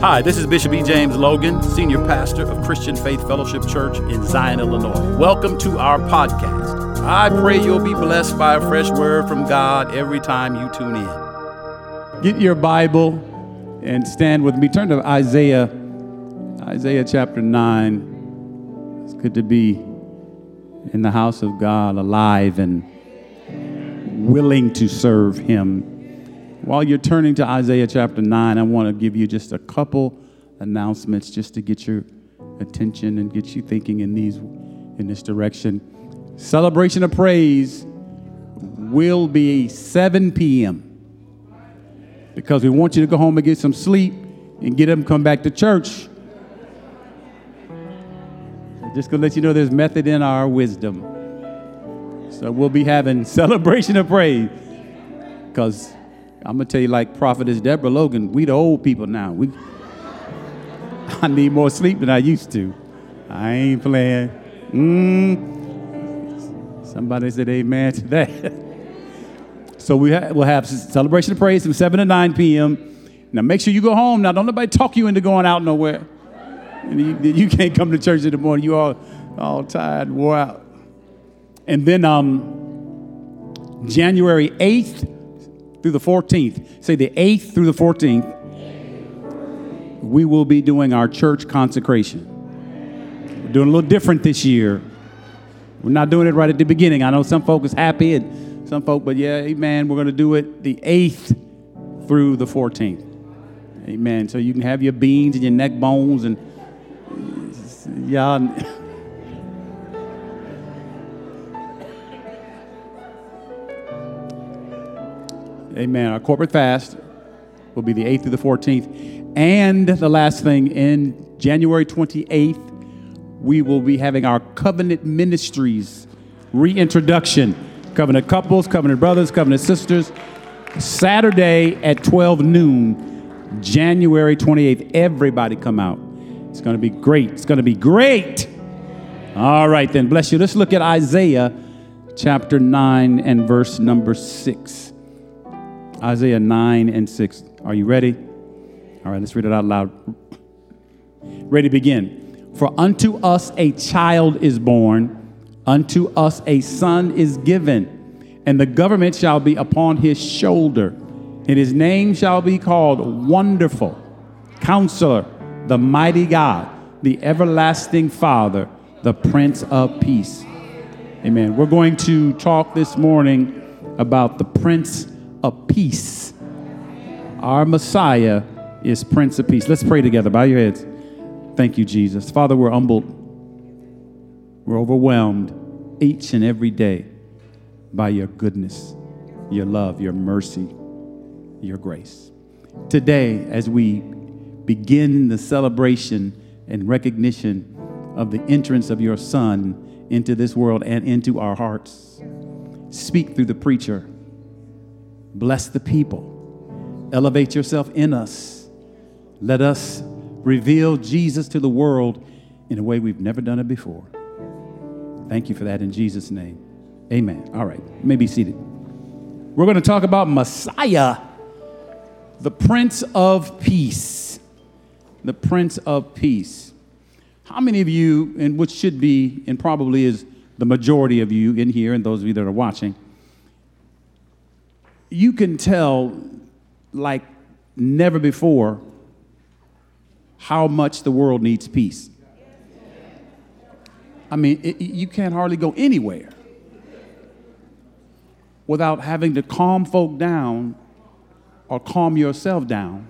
Hi, this is Bishop E. James Logan, Senior Pastor of Christian Faith Fellowship Church in Zion, Illinois. Welcome to our podcast. I pray you'll be blessed by a fresh word from God every time you tune in. Get your Bible and stand with me. Turn to Isaiah, Isaiah chapter 9. It's good to be in the house of God, alive and willing to serve Him. While you're turning to Isaiah chapter 9, I want to give you just a couple announcements just to get your attention and get you thinking in these in this direction. Celebration of Praise will be 7 p.m. because we want you to go home and get some sleep and get them come back to church. Just gonna let you know there's method in our wisdom. So we'll be having celebration of praise because I'm gonna tell you, like Prophetess Deborah Logan, we the old people now. We, I need more sleep than I used to. I ain't playing. Mm. Somebody said amen to that. so we ha- we'll have celebration of praise from 7 to 9 p.m. Now make sure you go home. Now don't nobody talk you into going out nowhere. You, you can't come to church in the morning. You all all tired, wore out. And then um, January 8th through the 14th. Say the 8th through the 14th. We will be doing our church consecration. We're doing a little different this year. We're not doing it right at the beginning. I know some folk is happy and some folk, but yeah, amen. We're going to do it the 8th through the 14th. Amen. So you can have your beans and your neck bones and y'all. Amen. Our corporate fast will be the 8th through the 14th. And the last thing, in January 28th, we will be having our covenant ministries reintroduction. Covenant couples, covenant brothers, covenant sisters. Saturday at 12 noon, January 28th. Everybody come out. It's going to be great. It's going to be great. All right, then. Bless you. Let's look at Isaiah chapter 9 and verse number 6. Isaiah 9 and 6. Are you ready? All right, let's read it out loud. Ready to begin. For unto us a child is born, unto us a son is given, and the government shall be upon his shoulder, and his name shall be called Wonderful, Counselor, the Mighty God, the Everlasting Father, the Prince of Peace. Amen. We're going to talk this morning about the Prince of peace. Our Messiah is Prince of Peace. Let's pray together. Bow your heads. Thank you, Jesus. Father, we're humbled. We're overwhelmed each and every day by your goodness, your love, your mercy, your grace. Today, as we begin the celebration and recognition of the entrance of your Son into this world and into our hearts, speak through the preacher Bless the people. Elevate yourself in us. Let us reveal Jesus to the world in a way we've never done it before. Thank you for that in Jesus' name. Amen. All right, you may be seated. We're going to talk about Messiah, the Prince of Peace. The Prince of Peace. How many of you, and which should be, and probably is the majority of you in here, and those of you that are watching, you can tell like never before how much the world needs peace. I mean, it, you can't hardly go anywhere without having to calm folk down or calm yourself down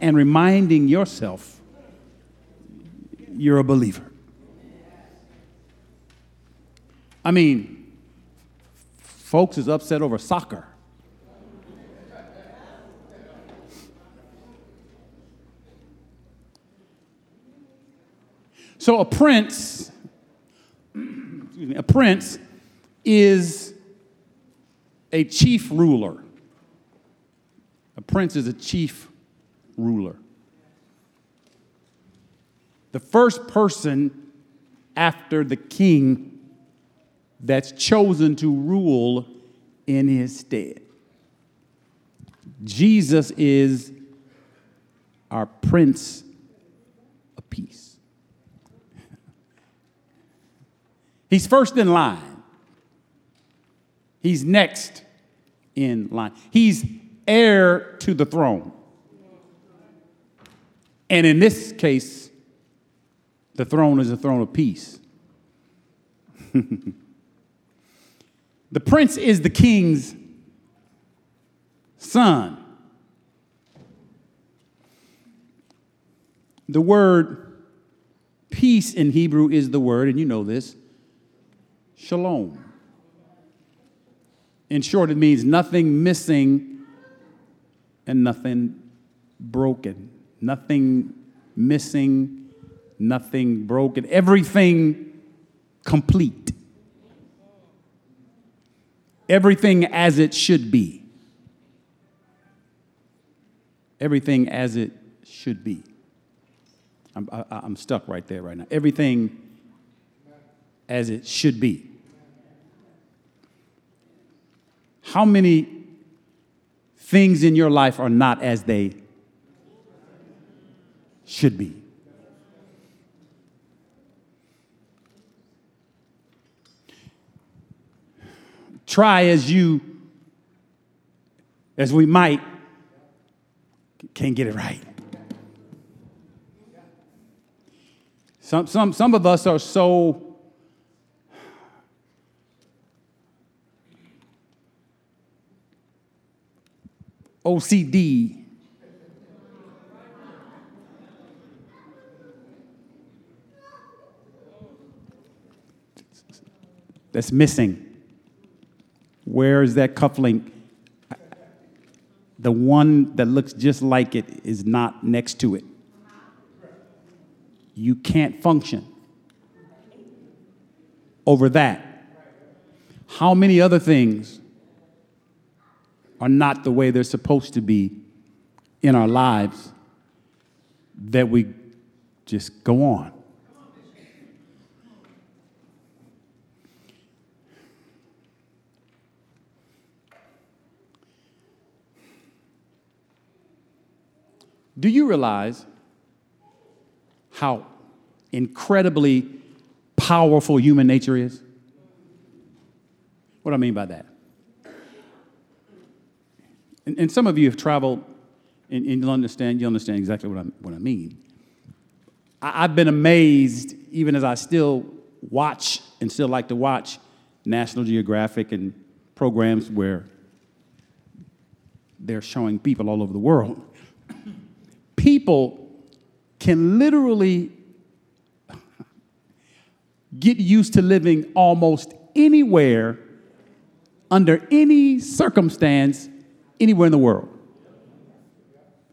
and reminding yourself you're a believer. I mean, Folks is upset over soccer. So a prince, me, a prince is a chief ruler. A prince is a chief ruler. The first person after the king that's chosen to rule in his stead. Jesus is our Prince of Peace. He's first in line. He's next in line. He's heir to the throne. And in this case, the throne is a throne of peace. the prince is the king's son. The word peace in Hebrew is the word, and you know this, shalom. In short, it means nothing missing and nothing broken. Nothing missing, nothing broken. Everything complete. Everything as it should be. Everything as it should be. I'm, I, I'm stuck right there right now. Everything as it should be. How many things in your life are not as they should be? Try as you, as we might, can't get it right. Some, some, some of us are so OCD. That's missing. Where is that cufflink? The one that looks just like it is not next to it. You can't function over that. How many other things are not the way they're supposed to be in our lives that we just go on. Do you realize how incredibly powerful human nature is? What do I mean by that? And, and some of you have traveled and, and, you'll understand. You'll understand exactly what, i what I mean. I, I've been amazed, even as I still watch and still like to watch National Geographic and programs where they're showing people all over the world. People can literally get used to living almost anywhere under any circumstance anywhere in the world.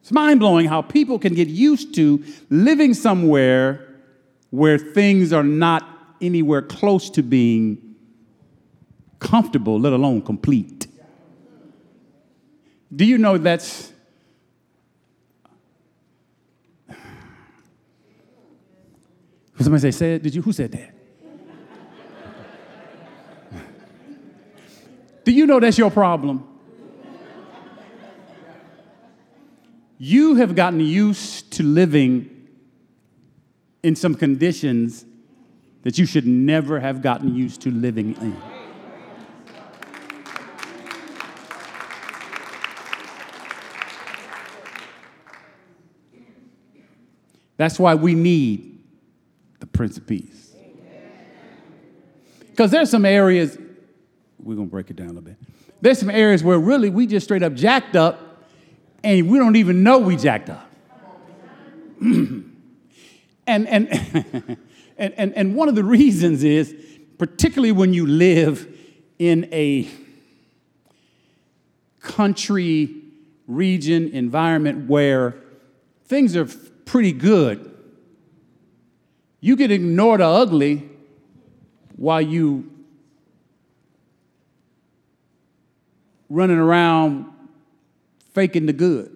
It's mind blowing how people can get used to living somewhere where things are not anywhere close to being comfortable, let alone complete. Do you know that's Somebody say, say it. Did you? Who said that? Do you know that's your problem? You have gotten used to living in some conditions that you should never have gotten used to living in. That's why we need Prince of Peace. Because there's some areas, we're going to break it down a little bit. There's some areas where really we just straight up jacked up and we don't even know we jacked up. and, and, and, and, and one of the reasons is, particularly when you live in a country, region, environment where things are pretty good, you can ignore the ugly while you running around faking the good.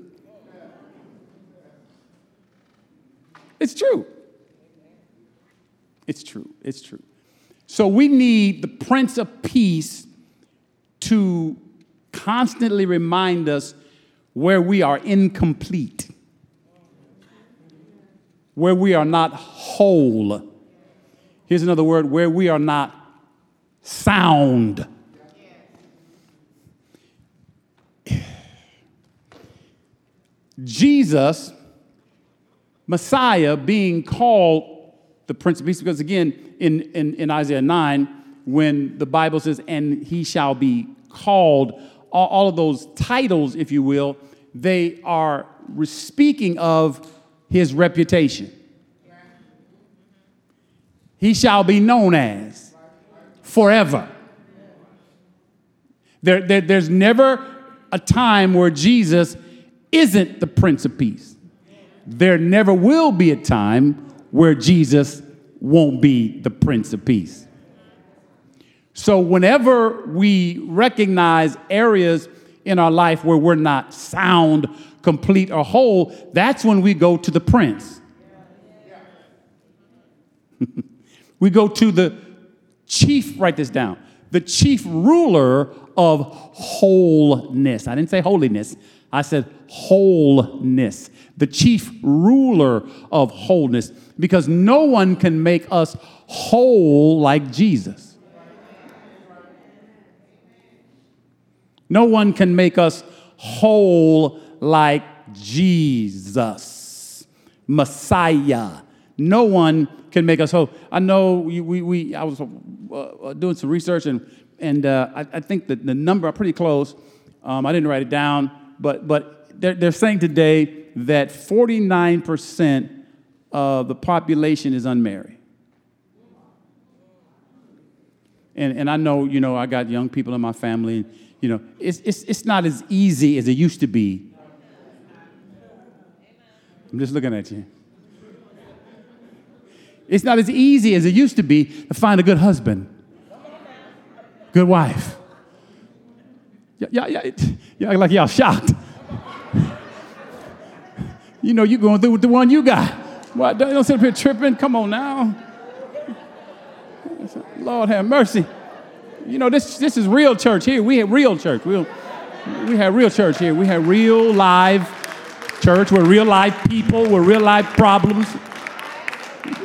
It's true. It's true. It's true. So we need the Prince of Peace to constantly remind us where we are incomplete. Where we are not whole. Here's another word where we are not sound. Jesus, Messiah, being called the Prince of Peace, because again, in, in, in Isaiah 9, when the Bible says, and he shall be called, all, all of those titles, if you will, they are speaking of his reputation. He shall be known as forever. There, there, there's never a time where Jesus isn't the Prince of Peace. There never will be a time where Jesus won't be the Prince of Peace. So, whenever we recognize areas in our life where we're not sound, complete, or whole, that's when we go to the Prince. we go to the chief, write this down, the chief ruler of wholeness. I didn't say holiness, I said wholeness, the chief ruler of wholeness, because no one can make us whole like Jesus. No one can make us whole like Jesus, Messiah. No one can make us whole. I know we, we, we I was uh, doing some research and, and uh, I, I, think that the number, are pretty close. Um, I didn't write it down but, but they're, they're saying today that 49% of the population is unmarried. And, and I know, you know, I got young people in my family, and, you know, it's, it's, it's not as easy as it used to be. I'm just looking at you. It's not as easy as it used to be to find a good husband, good wife. Yeah, yeah, yeah, like y'all shocked. you know, you're going through with the one you got. Why don't you sit up here tripping? Come on now. Lord have mercy. You know, this, this is real church here. We have real church. We'll, we have real church here. We have real live church. We're real life people. We're real life problems.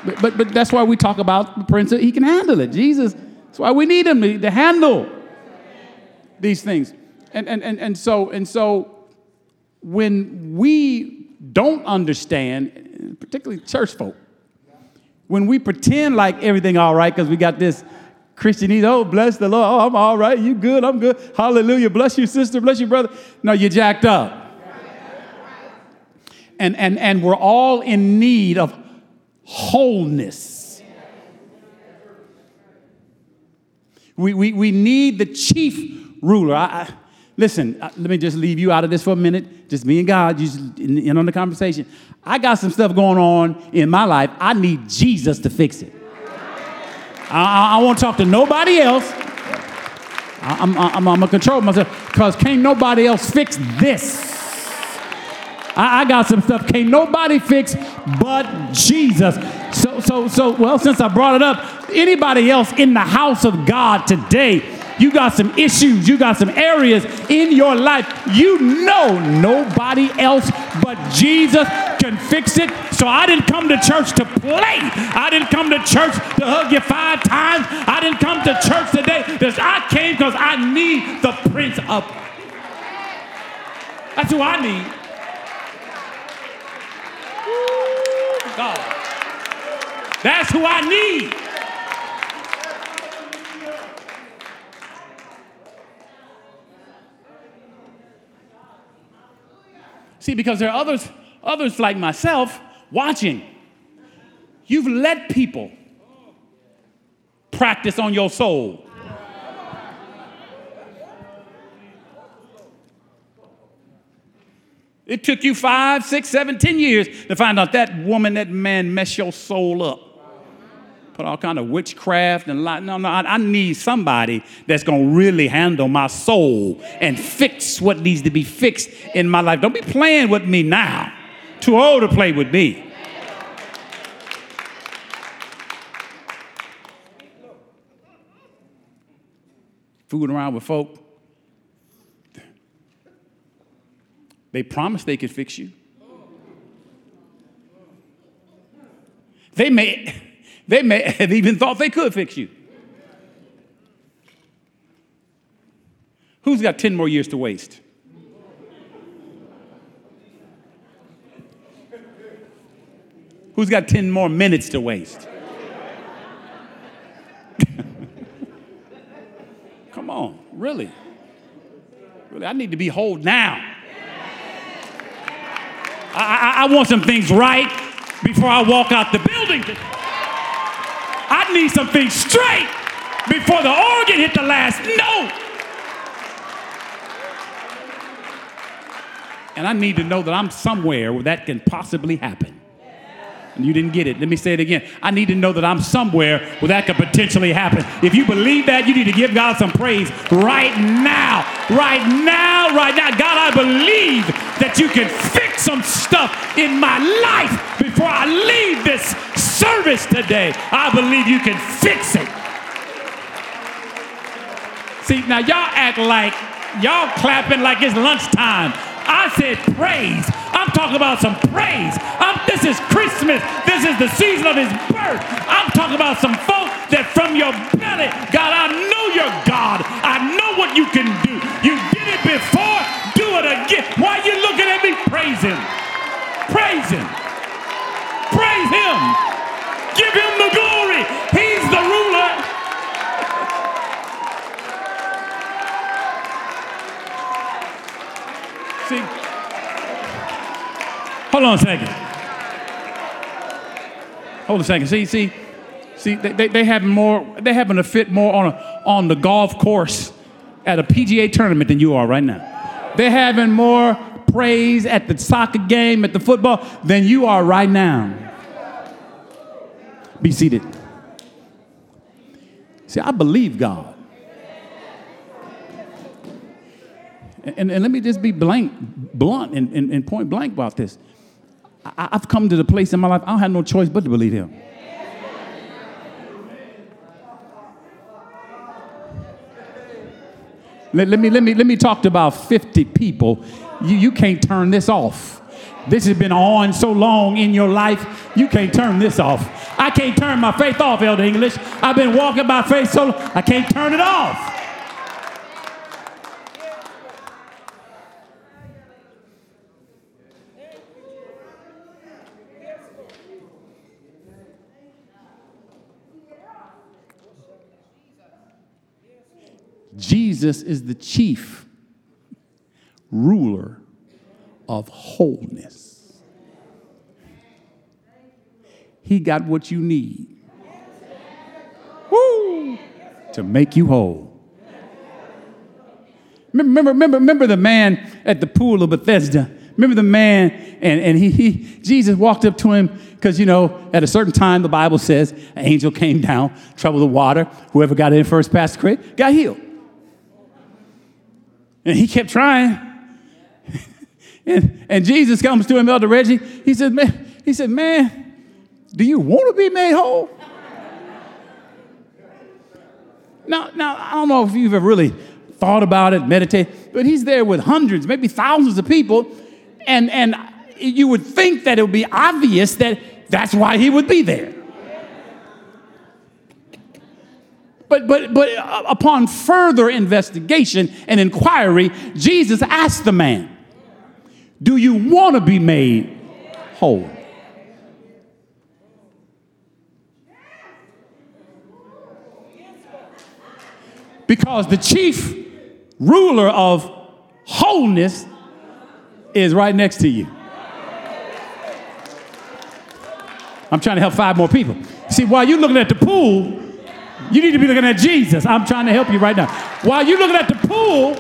But, but, but that's why we talk about the prince. He can handle it. Jesus. That's why we need him to, handle these things. And, and, and, and, so, and so when we don't understand, particularly church folk, when we pretend like everything all right because we got this Christianese, oh, bless the Lord, oh, I'm all right, you good, I'm good, hallelujah, bless you, sister, bless you, brother. No, you're jacked up. And, and, and we're all in need of wholeness. We, we, we need the chief ruler. I, I, Listen, uh, let me just leave you out of this for a minute. Just me and God, you just in, in on the conversation. I got some stuff going on in my life. I need Jesus to fix it. I, I, I won't talk to nobody else. I, I'm, I'm, I'm gonna control myself because can't nobody else fix this. I, I got some stuff can't nobody fix but Jesus. So, so, so, well, since I brought it up, anybody else in the house of God today you got some issues, you got some areas in your life. You know nobody else but Jesus can fix it. So I didn't come to church to play. I didn't come to church to hug you five times. I didn't come to church today I came because I need the Prince of. That's who I need. God. That's who I need. See, because there are others, others like myself watching. You've let people practice on your soul. It took you five, six, seven, ten years to find out that woman, that man messed your soul up put all kind of witchcraft and lie. No, no, I, I need somebody that's to really handle my soul and fix what needs to be fixed in my life. Don't be playing with me now. Too old to play with me. Fooling around with folk. They promised they could fix you. They may, they may have even thought they could fix you. Who's got 10 more years to waste? Who's got 10 more minutes to waste? Come on, really? Really, I need to be whole now. I, want some things right before I walk out the building. I need some things straight before the organ hit the last note. And I need to know that I'm somewhere where that can possibly happen. And you didn't get it. Let me say it again. I need to know that I'm somewhere where that could potentially happen. If you believe that, you need to give God some praise right now. Right now, right now. God, I believe that you can some stuff in my life before I leave this service today. I believe you can fix it. See, now y'all act like y'all clapping like it's lunchtime. I said praise. I'm talking about some praise. I'm, this is Christmas. This is the season of his birth. I'm talking about some folk that from your belly, God, I know you're God. I know what you can do. You did it before. It again. Why are you looking at me? Praise him. Praise him. Praise him. Give him the glory. He's the ruler. See, hold on a second. Hold a second. See, see, see, they, they, they having more, they having to fit more on, a, on the golf course at a PGA tournament than you are right now. They're having more praise at the soccer game, at the football, than you are right now. Be seated. See, I believe God. And, and let me just be blank, blunt and, and, and point blank about this. I, I've come to the place in my life, I don't have no choice but to believe Him. Let, let, me, let, me, let me talk to about 50 people. You, you can't turn this off. This has been on so long in your life, you can't turn this off. I can't turn my faith off, Elder English. I've been walking by faith so long, I can't turn it off. Jesus is the chief ruler of wholeness. He got what you need Woo, to make you whole. Remember, remember, remember the man at the pool of Bethesda? Remember the man, and, and he, he Jesus walked up to him because, you know, at a certain time, the Bible says an angel came down, troubled the water. Whoever got in first past the creek got healed. And he kept trying. and, and Jesus comes to him, Elder Reggie. He said, man, he said, man, do you want to be made whole? now, now, I don't know if you've ever really thought about it, meditated, but he's there with hundreds, maybe thousands of people. And, and you would think that it would be obvious that that's why he would be there. But, but, but uh, upon further investigation and inquiry, Jesus asked the man, Do you want to be made whole? Because the chief ruler of wholeness is right next to you. I'm trying to help five more people. See, while you're looking at the pool, you need to be looking at Jesus. I'm trying to help you right now. While you're looking at the pool,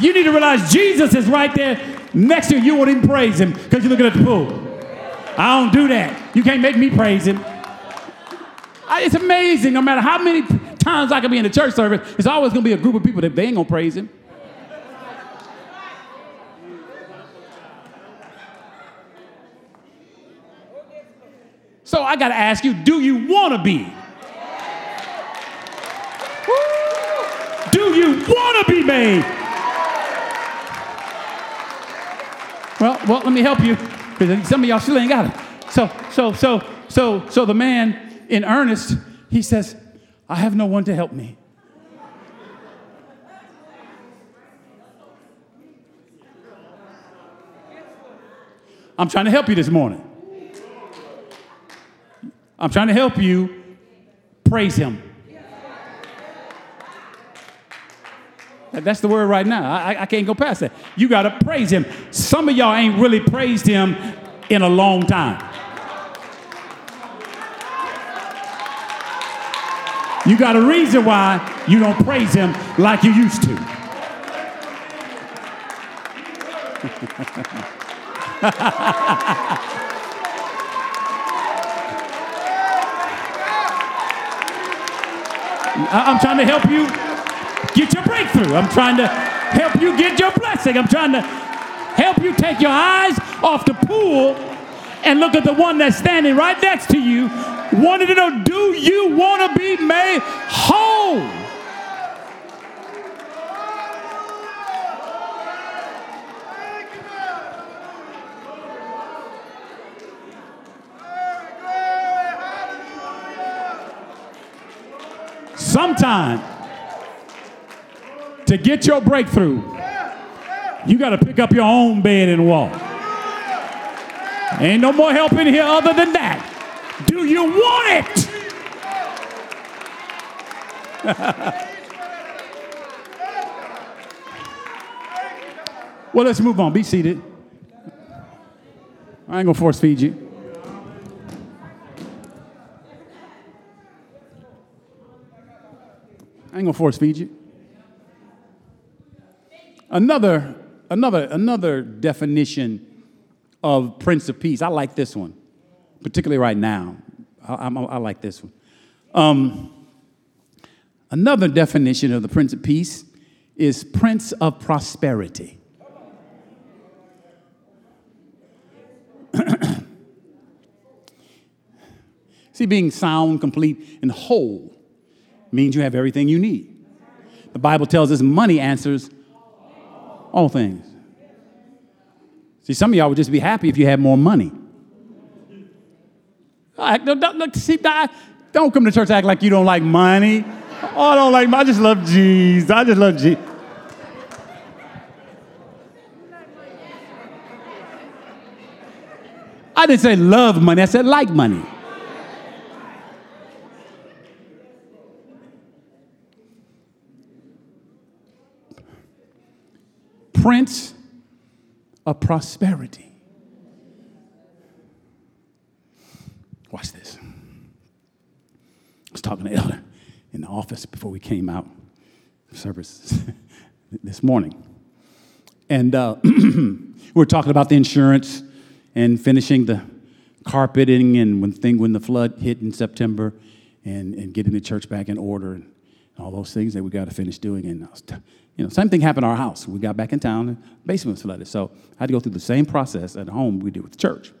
you need to realize Jesus is right there next to you. You won't even praise him because you're looking at the pool. I don't do that. You can't make me praise him. It's amazing. No matter how many times I can be in a church service, it's always going to be a group of people that they ain't going to praise him. So I got to ask you, do you want to be? You want to be made? Well, well, let me help you because some of y'all still ain't got it. So, so, so, so, so the man, in earnest, he says, I have no one to help me. I'm trying to help you this morning. I'm trying to help you praise him. That's the word right now. I, I can't go past that. You got to praise him. Some of y'all ain't really praised him in a long time. You got a reason why you don't praise him like you used to. I'm trying to help you get your breakthrough. I'm trying to help you get your blessing. I'm trying to help you take your eyes off the pool and look at the one that's standing right next to you, wanting to know do you want to be made whole? Sometime to get your breakthrough, you got to pick up your own bed and walk. Ain't no more help in here other than that. Do you want it? well, let's move on. Be seated. I ain't gonna force feed you. I ain't gonna force feed you. Another, another, another definition of Prince of Peace. I like this one, particularly right now. I, I, I like this one. Um, another definition of the Prince of Peace is Prince of Prosperity. See, being sound, complete, and whole means you have everything you need. The Bible tells us money answers all things. See, some of y'all would just be happy if you had more money. Don't, don't, see, don't come to church act like you don't like money. Oh, I don't like money. I just love Jesus. I just love Jesus. I didn't say love money, I said like money. Prince of prosperity. Watch this. I was talking to Elder in the office before we came out service this morning. And uh, we were talking about the insurance and finishing the carpeting and when, thing, when the flood hit in September and, and getting the church back in order and all those things that we got to finish doing. And you know, same thing happened at our house. We got back in town, the basement was flooded. So I had to go through the same process at home we did with the church.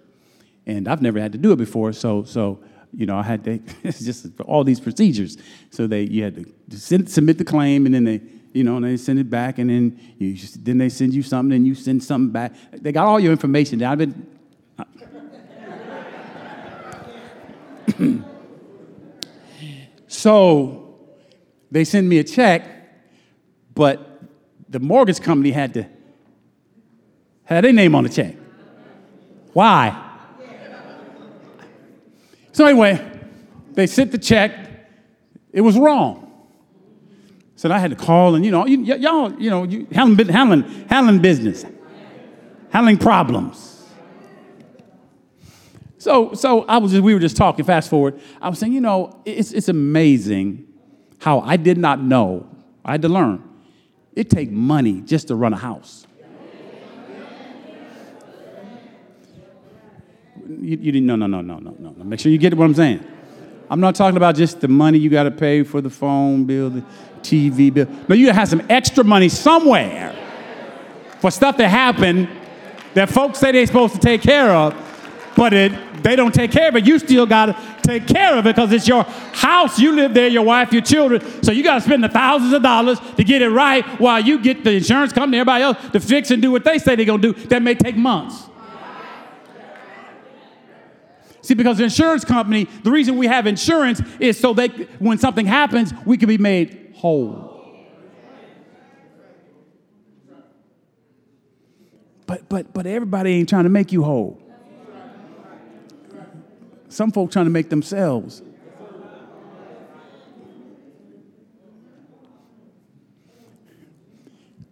And I've never had to do it before, so, so you know, I had to, it's just all these procedures. So they, you had to send, submit the claim, and then they, you know, and they send it back, and then you just, then they send you something, and you send something back. They got all your information. I've been. so they send me a check but the mortgage company had to had their name on the check. Why? So anyway, they sent the check. It was wrong. So I had to call and you know, y- y'all, you know, you, handling, handling, handling business, handling problems. So, so I was just, we were just talking. Fast forward, I was saying, you know, it's it's amazing how I did not know. I had to learn it takes money just to run a house. You, you, didn't, no, no, no, no, no, no. Make sure you get what I'm saying. I'm not talking about just the money you got to pay for the phone bill, the TV bill. No, you have some extra money somewhere for stuff that happened that folks say they're supposed to take care of, but it, they don't take care of it. You still got to take care of it because it's your house. You live there, your wife, your children. So you got to spend the thousands of dollars to get it right while you get the insurance company, everybody else to fix and do what they say they're going to do. That may take months. See, because the insurance company, the reason we have insurance is so that when something happens, we can be made whole. But but but everybody ain't trying to make you whole. Some folk trying to make themselves.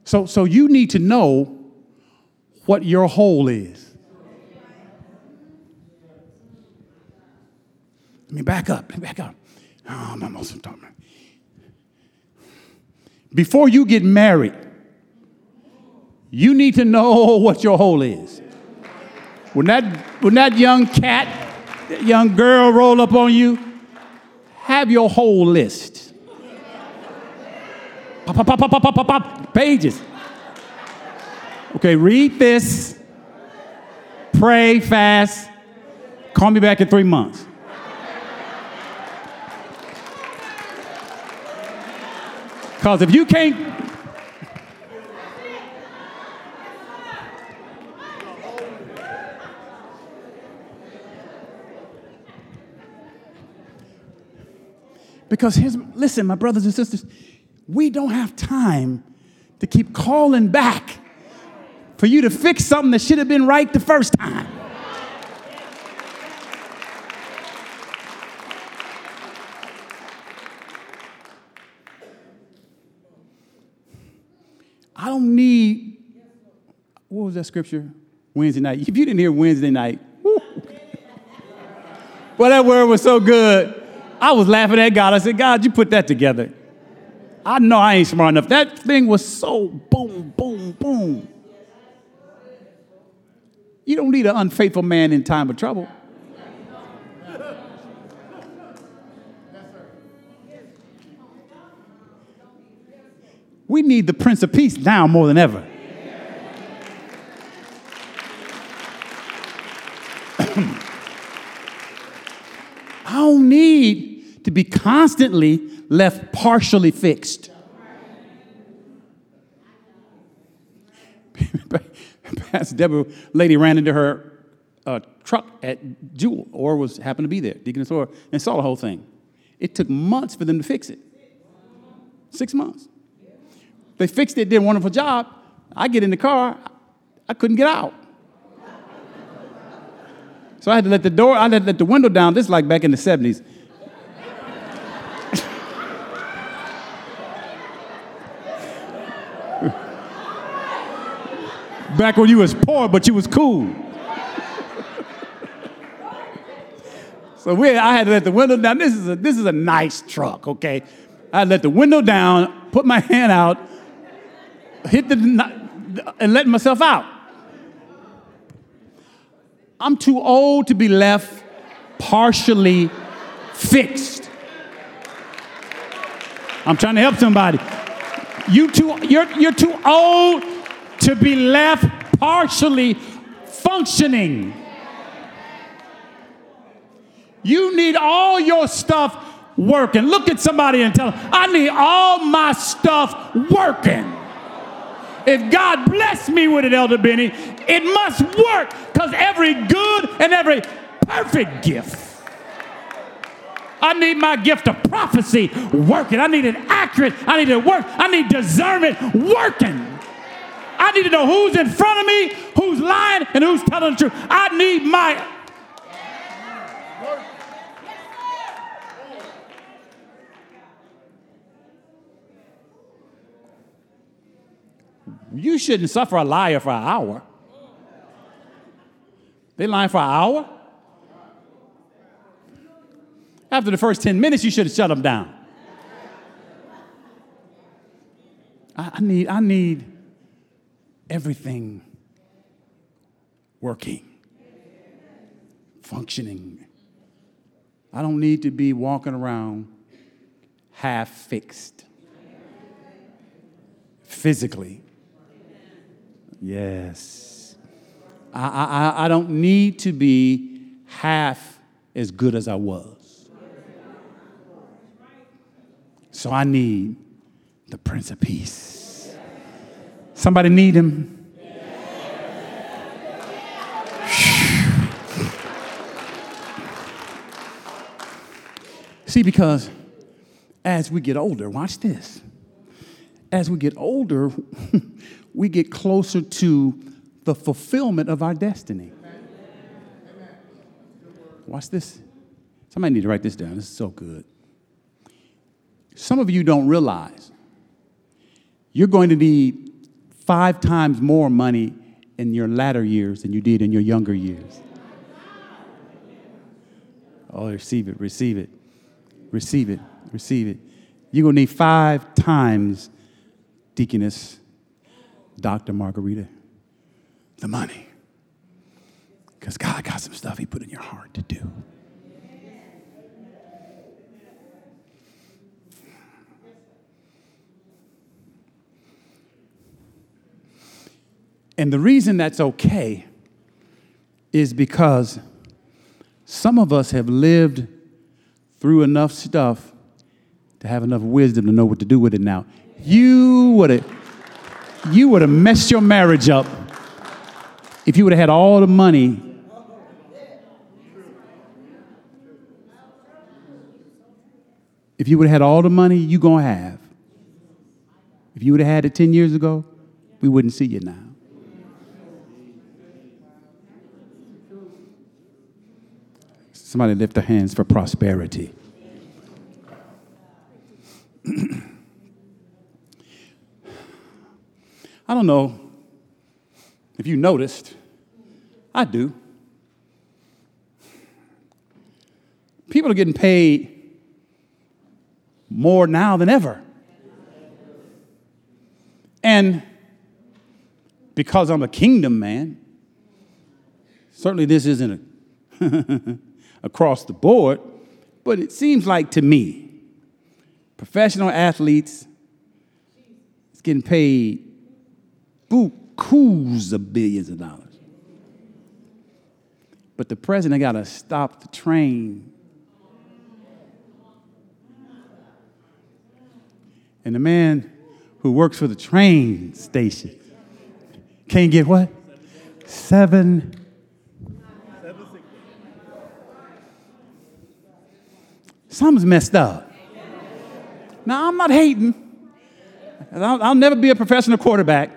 So so you need to know what your whole is. Let me back up. Let me back up. Oh, I'm almost talking. Before you get married, you need to know what your whole is. When that, when that young cat, young girl roll up on you, have your whole list. Pop, pop, pop, pop, pop, pop, pop, pages. Okay, read this, pray, fast, call me back in three months. Because if you can't Because listen, my brothers and sisters, we don't have time to keep calling back for you to fix something that should have been right the first time. I don't need, what was that scripture? Wednesday night. If you didn't hear Wednesday night, well, that word was so good. I was laughing at God. I said, God, you put that together. I know I ain't smart enough. That thing was so boom, boom, boom. You don't need an unfaithful man in time of trouble. We need the Prince of Peace now more than ever. I don't need to be constantly left partially fixed. Pastor Deborah, lady ran into her uh, truck at Jewel, or was happened to be there, Deaconess Or, and saw the whole thing. It took months for them to fix it. Six months. They fixed it, did a wonderful job. I get in the car, I couldn't get out. So I had to let the door, I had to let the window down. This is like back in the 70s. Back when you was poor, but you was cool. so we, I had to let the window down. This is a, this is a nice truck, okay? I let the window down, put my hand out, hit the, and let myself out. I'm too old to be left partially fixed. I'm trying to help somebody. You too, you're, you're too old to be left partially functioning. You need all your stuff working. Look at somebody and tell them, I need all my stuff working. If God bless me with it, Elder Benny, it must work because every good and every perfect gift. I need my gift of prophecy working. I need it accurate. I need it work. I need discernment working. I need to know who's in front of me, who's lying, and who's telling the truth. I need my. You shouldn't suffer a liar for an hour. They lying for an hour? After the first 10 minutes, you should have shut them down. I, I need, I need everything working, functioning. I don't need to be walking around half fixed physically. Yes. I, I, I don't need to be half as good as I was. So I need the Prince of Peace. Somebody need him? See, because as we get older, watch this. As we get older, we get closer to the fulfillment of our destiny. Watch this. Somebody need to write this down. This is so good. Some of you don't realize you're going to need five times more money in your latter years than you did in your younger years. Oh, receive it, receive it, receive it, receive it. You're going to need five times, Deaconess Dr. Margarita, the money. Because God got some stuff He put in your heart to do. And the reason that's okay is because some of us have lived through enough stuff to have enough wisdom to know what to do with it now. You would have you would have messed your marriage up if you would have had all the money. If you would have had all the money you gonna have. If you would have had it 10 years ago we wouldn't see you now somebody lift their hands for prosperity I don't know if you noticed, I do. People are getting paid more now than ever. And because I'm a kingdom man, certainly this isn't a across the board, but it seems like to me, professional athletes is getting paid bukus of billions of dollars. But the president got to stop the train. And the man who works for the train station can't get what? Seven. Something's messed up. Now, I'm not hating. I'll, I'll never be a professional quarterback.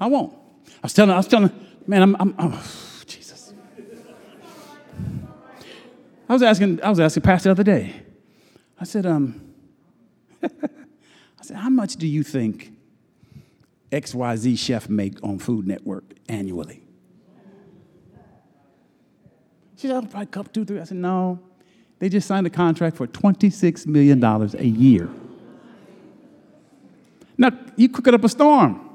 I won't. I was telling, I was telling, man, I'm, I'm, I'm oh, Jesus. I was asking, I was asking Pastor the other day. I said, um, I said, how much do you think XYZ chef make on Food Network annually? She said, oh, probably couple, two, three. I said, no. They just signed a contract for $26 million a year. Now, you cook it up a storm.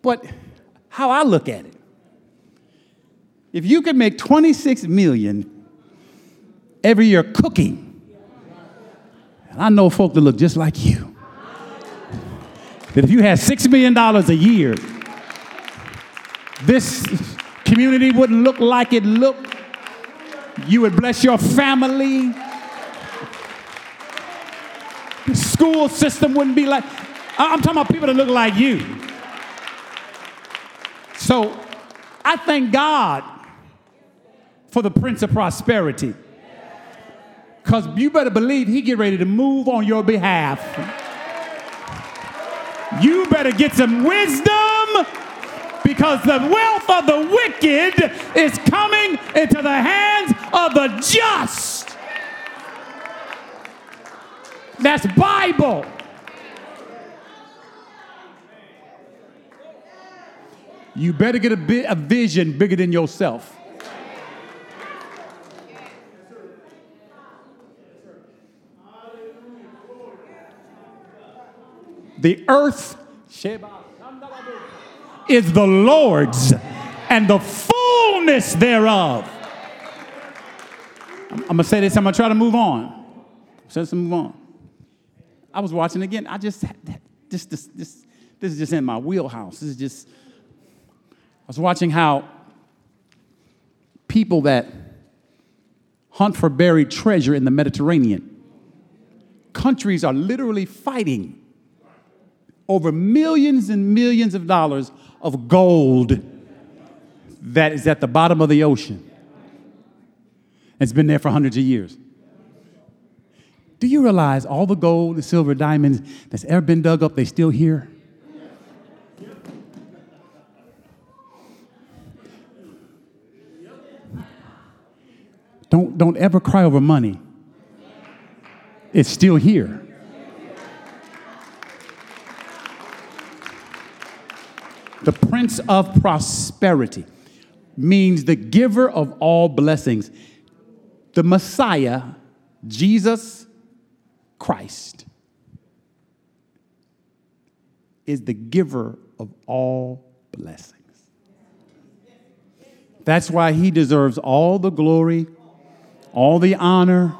But how I look at it, if you could make 26 million every year cooking, and I know folk that look just like you, that if you had $6 million a year, this community wouldn't look like it looked. You would bless your family. The school system wouldn't be like, I'm talking about people that look like you. So I thank God for the Prince of Prosperity. Because you better believe he get ready to move on your behalf. You better get some wisdom because the wealth of the wicked is coming into the hands of the just. That's Bible. You better get a, bit, a vision bigger than yourself. The earth is the Lord's and the fullness thereof. I'm, I'm gonna say this, I'm gonna try to move on. So let's move on. I was watching again. I just this this this this is just in my wheelhouse. This is just I was watching how people that hunt for buried treasure in the Mediterranean, countries are literally fighting over millions and millions of dollars of gold that is at the bottom of the ocean. It's been there for hundreds of years. Do you realize all the gold, the silver, diamonds that's ever been dug up, they still here? Don't, don't ever cry over money. It's still here. The Prince of Prosperity means the giver of all blessings. The Messiah, Jesus Christ, is the giver of all blessings. That's why he deserves all the glory, all the honor,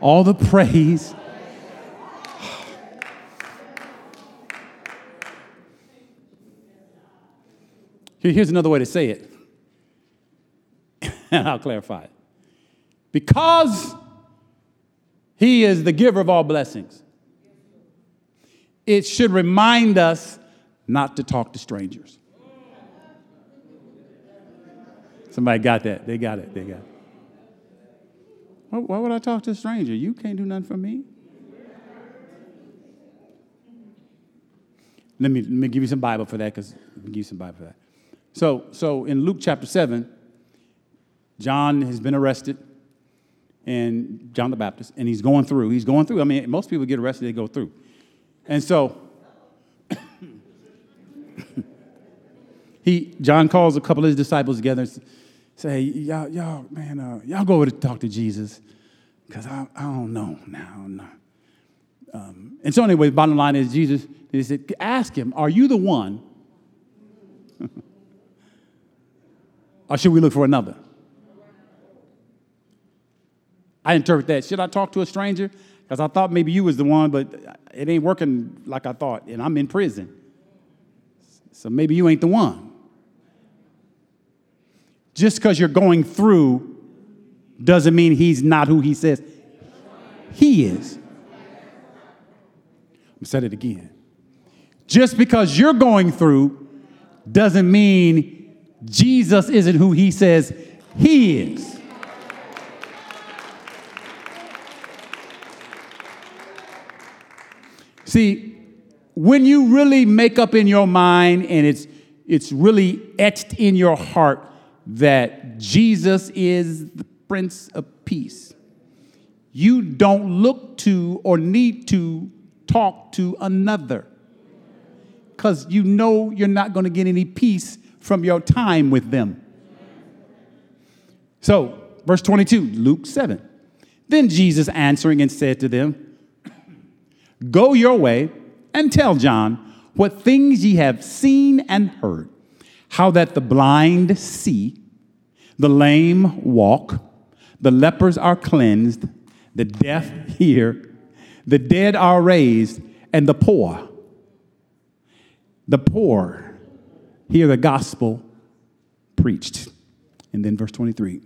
all the praise. Here's another way to say it. And I'll clarify it. Because he is the giver of all blessings, it should remind us not to talk to strangers. Somebody got that. They got it. They got it. Why would I talk to a stranger? You can't do nothing for me. Let me, let me give you some Bible for that because give you some Bible for that. So, so in Luke chapter 7, John has been arrested, and John the Baptist, and he's going through. He's going through. I mean, most people get arrested, they go through. And so, he, John calls a couple of his disciples together and say, y'all, y'all, man, uh, y'all go over to talk to Jesus, because I, I don't know now. Um, and so anyway, bottom line is Jesus, he said, ask him, are you the one? Or should we look for another? I interpret that. Should I talk to a stranger? Because I thought maybe you was the one, but it ain't working like I thought, and I'm in prison. So maybe you ain't the one. Just because you're going through doesn't mean he's not who he says he is. I'm said it again. Just because you're going through doesn't mean Jesus isn't who he says he is. See, when you really make up in your mind and it's it's really etched in your heart that Jesus is the Prince of Peace. You don't look to or need to talk to another because you know you're not going to get any peace from your time with them. So, verse 22, Luke 7. Then Jesus answering and said to them, Go your way and tell John what things ye have seen and heard how that the blind see, the lame walk, the lepers are cleansed, the deaf hear, the dead are raised, and the poor, the poor hear the gospel preached. And then verse 23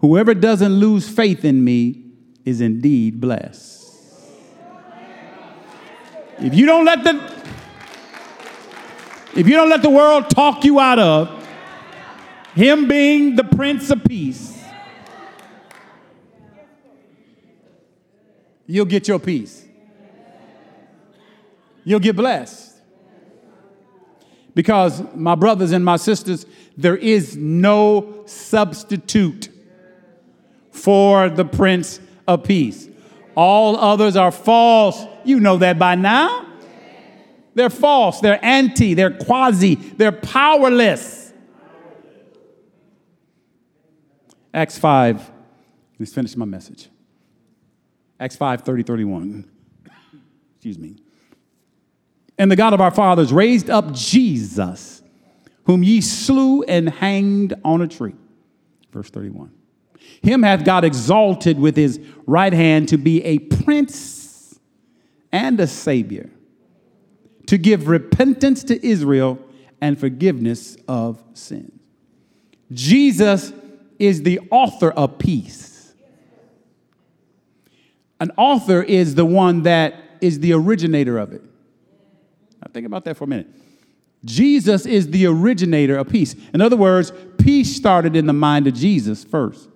Whoever doesn't lose faith in me is indeed blessed. If you don't let the if you don't let the world talk you out of Him being the Prince of Peace, you'll get your peace. You'll get blessed. Because, my brothers and my sisters, there is no substitute for the Prince of Peace. All others are false. You know that by now. They're false, they're anti, they're quasi, they're powerless. Acts 5, let's finish my message. Acts 5 30, 31. Excuse me. And the God of our fathers raised up Jesus, whom ye slew and hanged on a tree. Verse 31. Him hath God exalted with his right hand to be a prince and a savior to give repentance to Israel and forgiveness of sins. Jesus is the author of peace. An author is the one that is the originator of it. Now, think about that for a minute. Jesus is the originator of peace. In other words, peace started in the mind of Jesus first.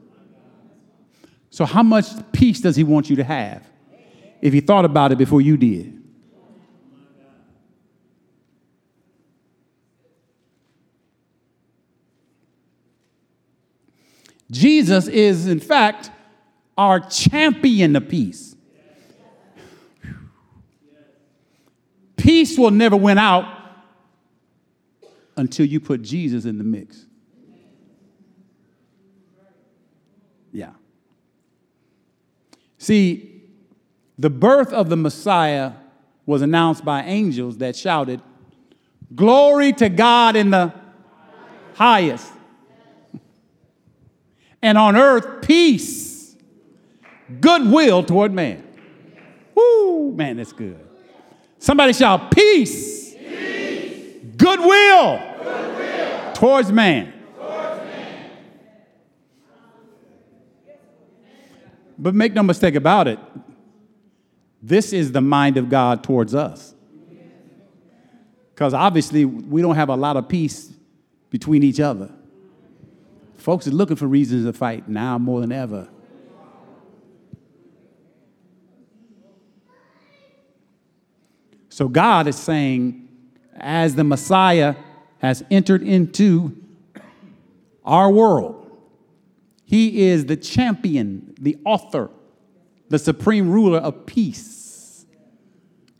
So, how much peace does he want you to have if he thought about it before you did? Jesus is, in fact, our champion of peace. Peace will never win out until you put Jesus in the mix. Yeah. See, the birth of the Messiah was announced by angels that shouted, Glory to God in the highest. And on earth, peace, goodwill toward man. Woo, man, that's good. Somebody shout, Peace, peace. Goodwill, goodwill, towards man. But make no mistake about it, this is the mind of God towards us. Because obviously, we don't have a lot of peace between each other. Folks are looking for reasons to fight now more than ever. So God is saying, as the Messiah has entered into our world, he is the champion, the author, the supreme ruler of peace.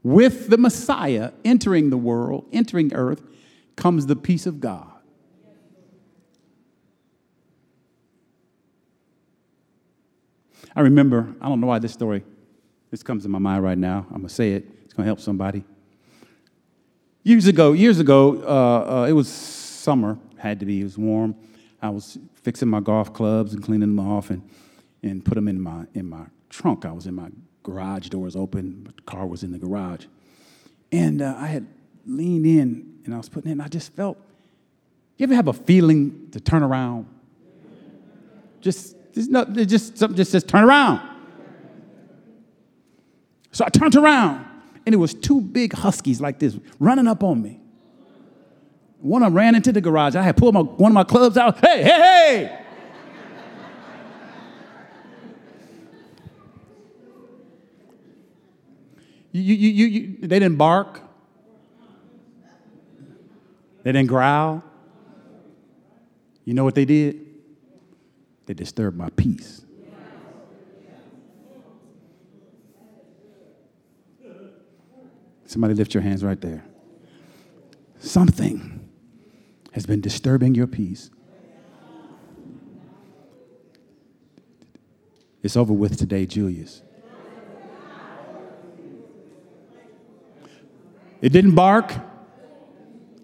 With the Messiah entering the world, entering earth, comes the peace of God. I remember, I don't know why this story, this comes to my mind right now. I'm going to say it, going to help somebody. Years ago, years ago, uh, uh, it was summer, had to be, it was warm. I was fixing my golf clubs and cleaning them off and, and put them in my, in my trunk. I was in my garage doors open, car was in the garage. And uh, I had leaned in and I was putting in, I just felt, you ever have a feeling to turn around? Just, just, no, just something just says turn around. So I turned around and it was two big huskies like this running up on me. One of them ran into the garage. I had pulled my, one of my clubs out. Hey, hey, hey! You, you, you, you, they didn't bark. They didn't growl. You know what they did? They disturbed my peace. Somebody lift your hands right there. Something has been disturbing your peace. It's over with today, Julius. It didn't bark.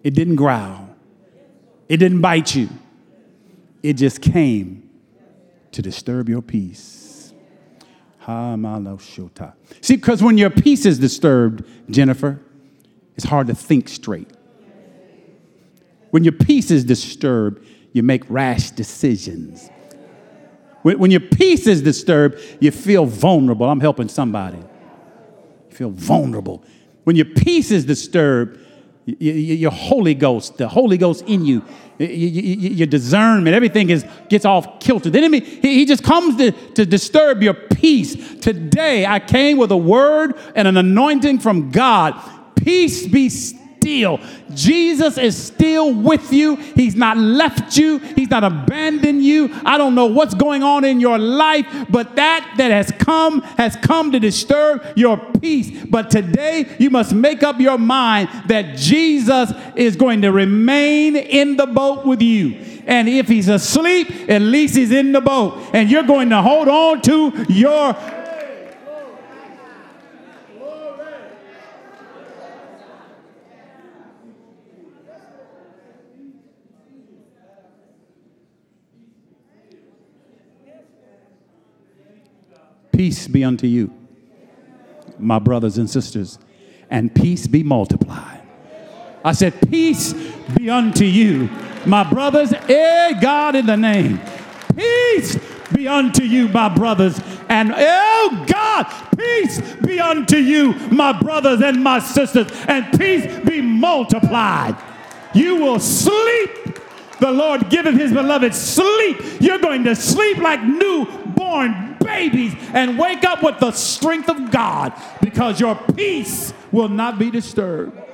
It didn't growl. It didn't bite you. It just came to disturb your peace. See, because when your peace is disturbed, Jennifer, it's hard to think straight. When your peace is disturbed, you make rash decisions. When, when your peace is disturbed, you feel vulnerable. I'm helping somebody. You feel vulnerable. When your peace is disturbed, your Holy Ghost, the Holy Ghost in you, your discernment, everything is, gets off kilter. The enemy, he, just comes to, to disturb your peace. Today, I came with a word and an anointing from God. Peace be still Jesus is still with you. He's not left you. He's not abandoned you. I don't know what's going on in your life, but that that has come has come to disturb your peace. But today you must make up your mind that Jesus is going to remain in the boat with you. And if he's asleep, at least he's in the boat. And you're going to hold on to your Peace be unto you, my brothers and sisters, and peace be multiplied. I said, Peace be unto you, my brothers, eh, God in the name. Peace be unto you, my brothers, and oh God, peace be unto you, my brothers and my sisters, and peace be multiplied. You will sleep. The Lord giveth his beloved sleep. You're going to sleep like newborn babies and wake up with the strength of God because your peace will not be disturbed.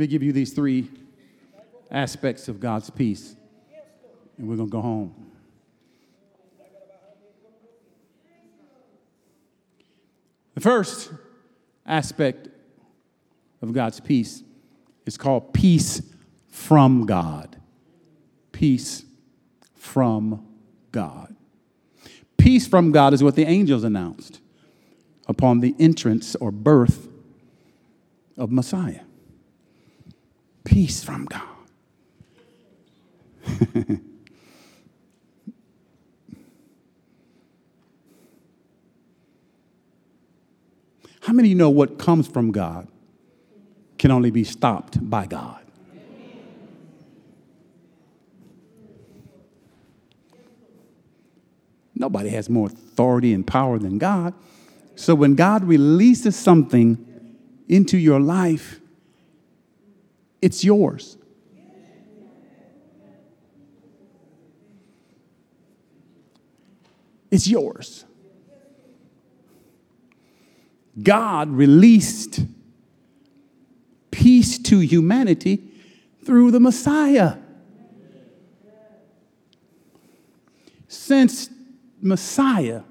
Me give you these three aspects of God's peace, and we're going to go home. The first aspect of God's peace is called peace from God. Peace from God. Peace from God is what the angels announced upon the entrance or birth of Messiah peace from God. How many you know what comes from God can only be stopped by God? Nobody has more authority and power than God. So when God releases something into your life, it's yours. It's yours. God released peace to humanity through the Messiah. Since Messiah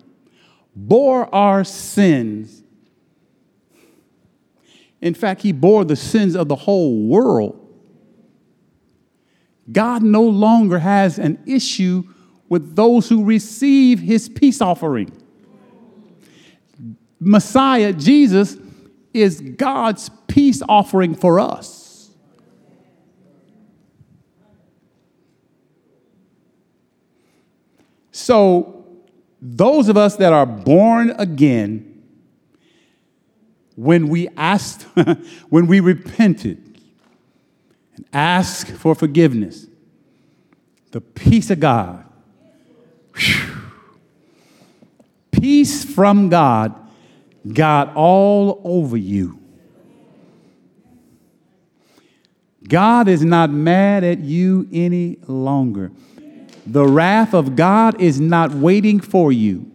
bore our sins in fact, he bore the sins of the whole world. God no longer has an issue with those who receive his peace offering. Messiah, Jesus, is God's peace offering for us. So, those of us that are born again, when we asked, when we repented and asked for forgiveness, the peace of God, whew, peace from God got all over you. God is not mad at you any longer. The wrath of God is not waiting for you.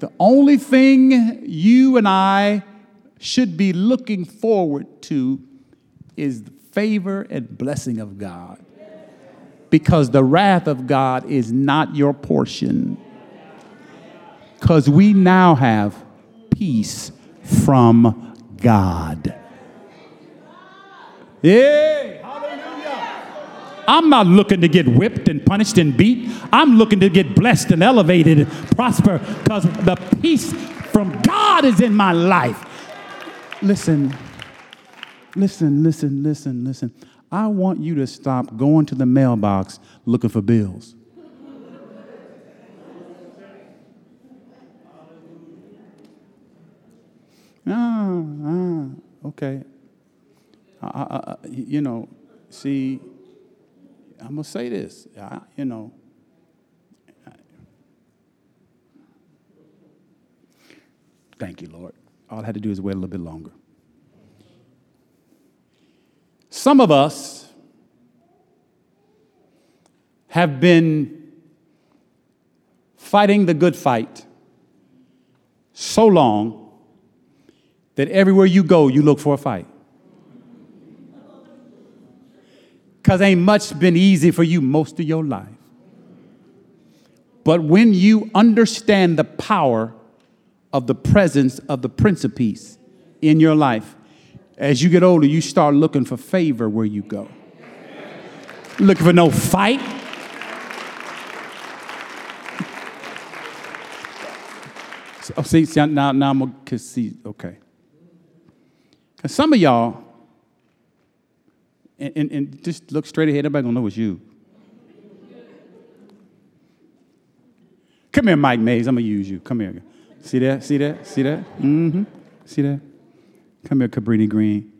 The only thing you and I should be looking forward to is the favor and blessing of God. Because the wrath of God is not your portion. Because we now have peace from God. Yeah. I'm not looking to get whipped and punished and beat. I'm looking to get blessed and elevated and prosper because the peace from God is in my life listen, listen, listen, listen, listen. I want you to stop going to the mailbox looking for bills. Ah, ah, okay. I, I, you know, see, I'm to say this, I, you know. Thank you, Lord. All I had to do is wait a little bit longer. Some of us have been fighting the good fight so long that everywhere you go, you look for a fight. Because ain't much been easy for you most of your life. But when you understand the power of the presence of the Prince of Peace in your life. As you get older, you start looking for favor where you go. Looking for no fight. oh, see, see, now, now I'm gonna see, okay. Because some of y'all, and, and, and, just look straight ahead, everybody gonna know it's you. Come here, Mike Mays, I'm gonna use you. Come here. See that? See that? See that? Mm-hmm. See that? Come here, Cabrini Green.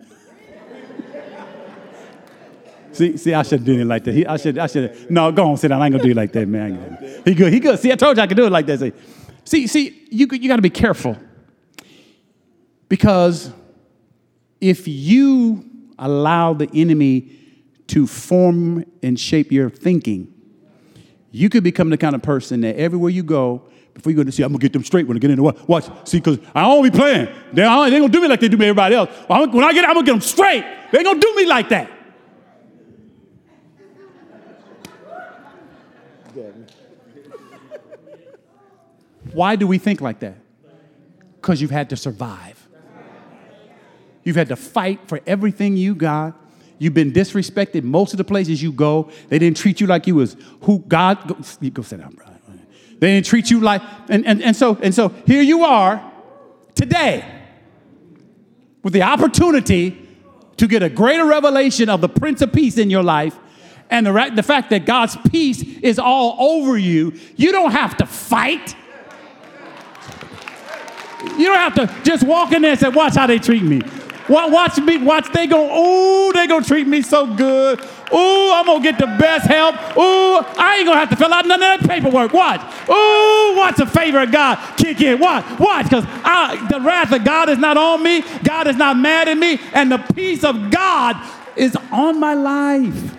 see, see, I should done it like that. He, I should, I should. No, go on, sit down. I ain't gonna do it like that, man. He good. He good. See, I told you I could do it like that. See, see, see you, you got to be careful because if you allow the enemy to form and shape your thinking, you could become the kind of person that everywhere you go, before you go to see, I'm gonna get them straight when I get in the watch. Watch, see, because I don't be playing. They, ain't gonna do me like they do me everybody else. When I get, I'm gonna get them straight. They ain't gonna do me like that. Why do we think like that? Because you've had to survive. You've had to fight for everything you got. You've been disrespected most of the places you go. They didn't treat you like you was who God. Go, go sit down, bro. They didn't treat you like, and, and, and so and so here you are today with the opportunity to get a greater revelation of the Prince of Peace in your life and the, the fact that God's peace is all over you. You don't have to fight. You don't have to just walk in there and say, watch how they treat me. Watch me, watch they go, ooh, they gonna treat me so good. Ooh, I'm gonna get the best help. Ooh, I ain't gonna have to fill out none of that paperwork. Watch. Ooh, watch the favor of God kick in. Watch, watch, because the wrath of God is not on me. God is not mad at me, and the peace of God is on my life.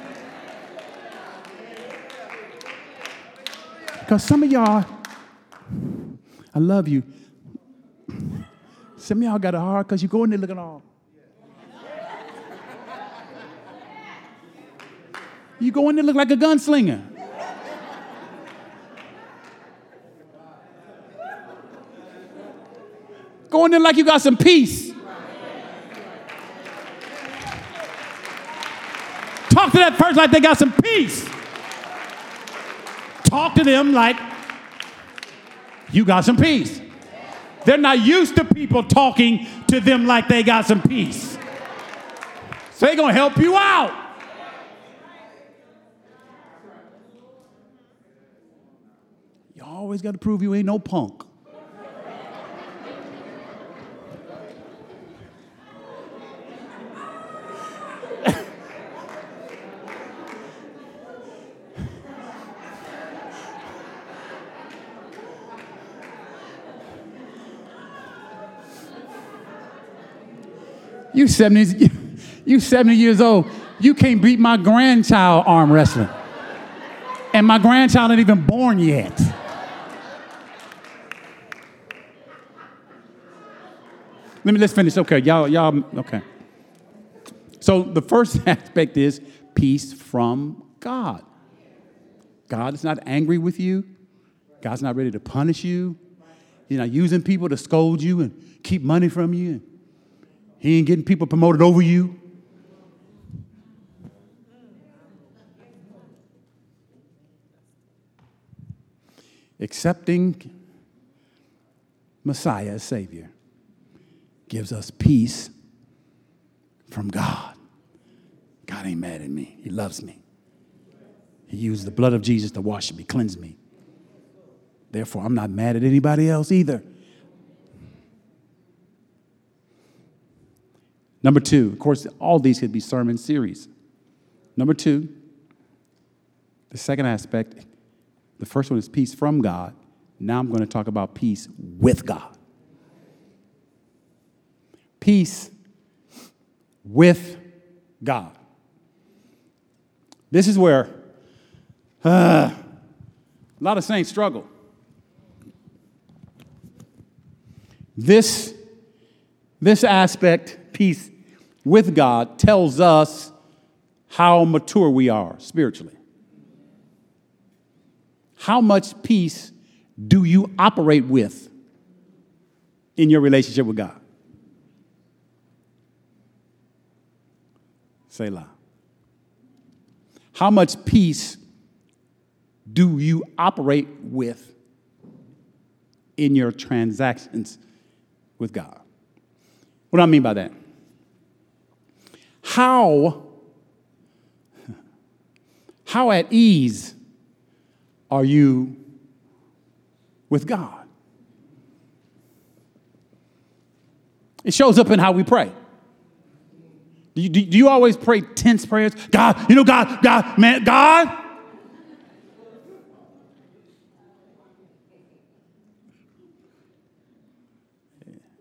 Because some of y'all, I love you. Some of y'all got a heart because you go in there looking all. You go in there look like a gunslinger. Go in there like you got some peace. Talk to that person like they got some peace. Talk to them like you got some peace. They're not used to people talking to them like they got some peace. So they're going to help you out. Always got to prove you ain't no punk. you 70, you 70 years old. You can't beat my grandchild arm wrestling. And my grandchild ain't even born yet. Let me let's finish. Okay, y'all, y'all, okay. So the first aspect is peace from God. God is not angry with you. God's not ready to punish you. He's not using people to scold you and keep money from you. He ain't getting people promoted over you. Accepting Messiah as Savior gives us peace from God. God ain't mad at me, He loves me. He used the blood of Jesus to wash me, cleanse me. Therefore, I'm not mad at anybody else either. Number two, of course, all these could be sermon series. Number two, the second aspect, the first one is peace from God. Now I'm going to talk about peace with God peace with God. This is where uh, a lot of saints struggle. This, this aspect, peace with God, tells us how mature we are spiritually. How much peace do you operate with in your relationship with God? Selah. How much peace do you operate with in your transactions with God? What do I mean by that? How, how at ease are you with God? It shows up in how we pray. Do you, do you always pray tense prayers? God, you know, God, God, man, God.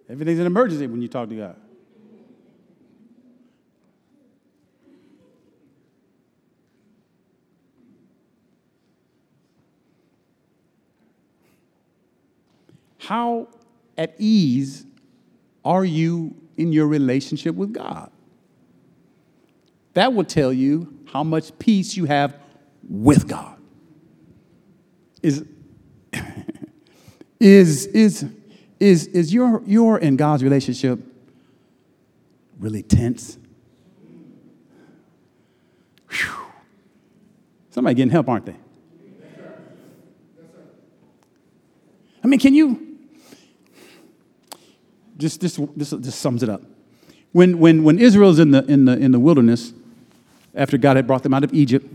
Everything's an emergency when you talk to God. How at ease are you in your relationship with God? That will tell you how much peace you have with God. Is, is, is, is, is your, your and God's relationship really tense? Whew. Somebody getting help, aren't they? I mean, can you just this, this, this sums it up. When, when, when Israel's in the, in, the, in the wilderness, after God had brought them out of Egypt,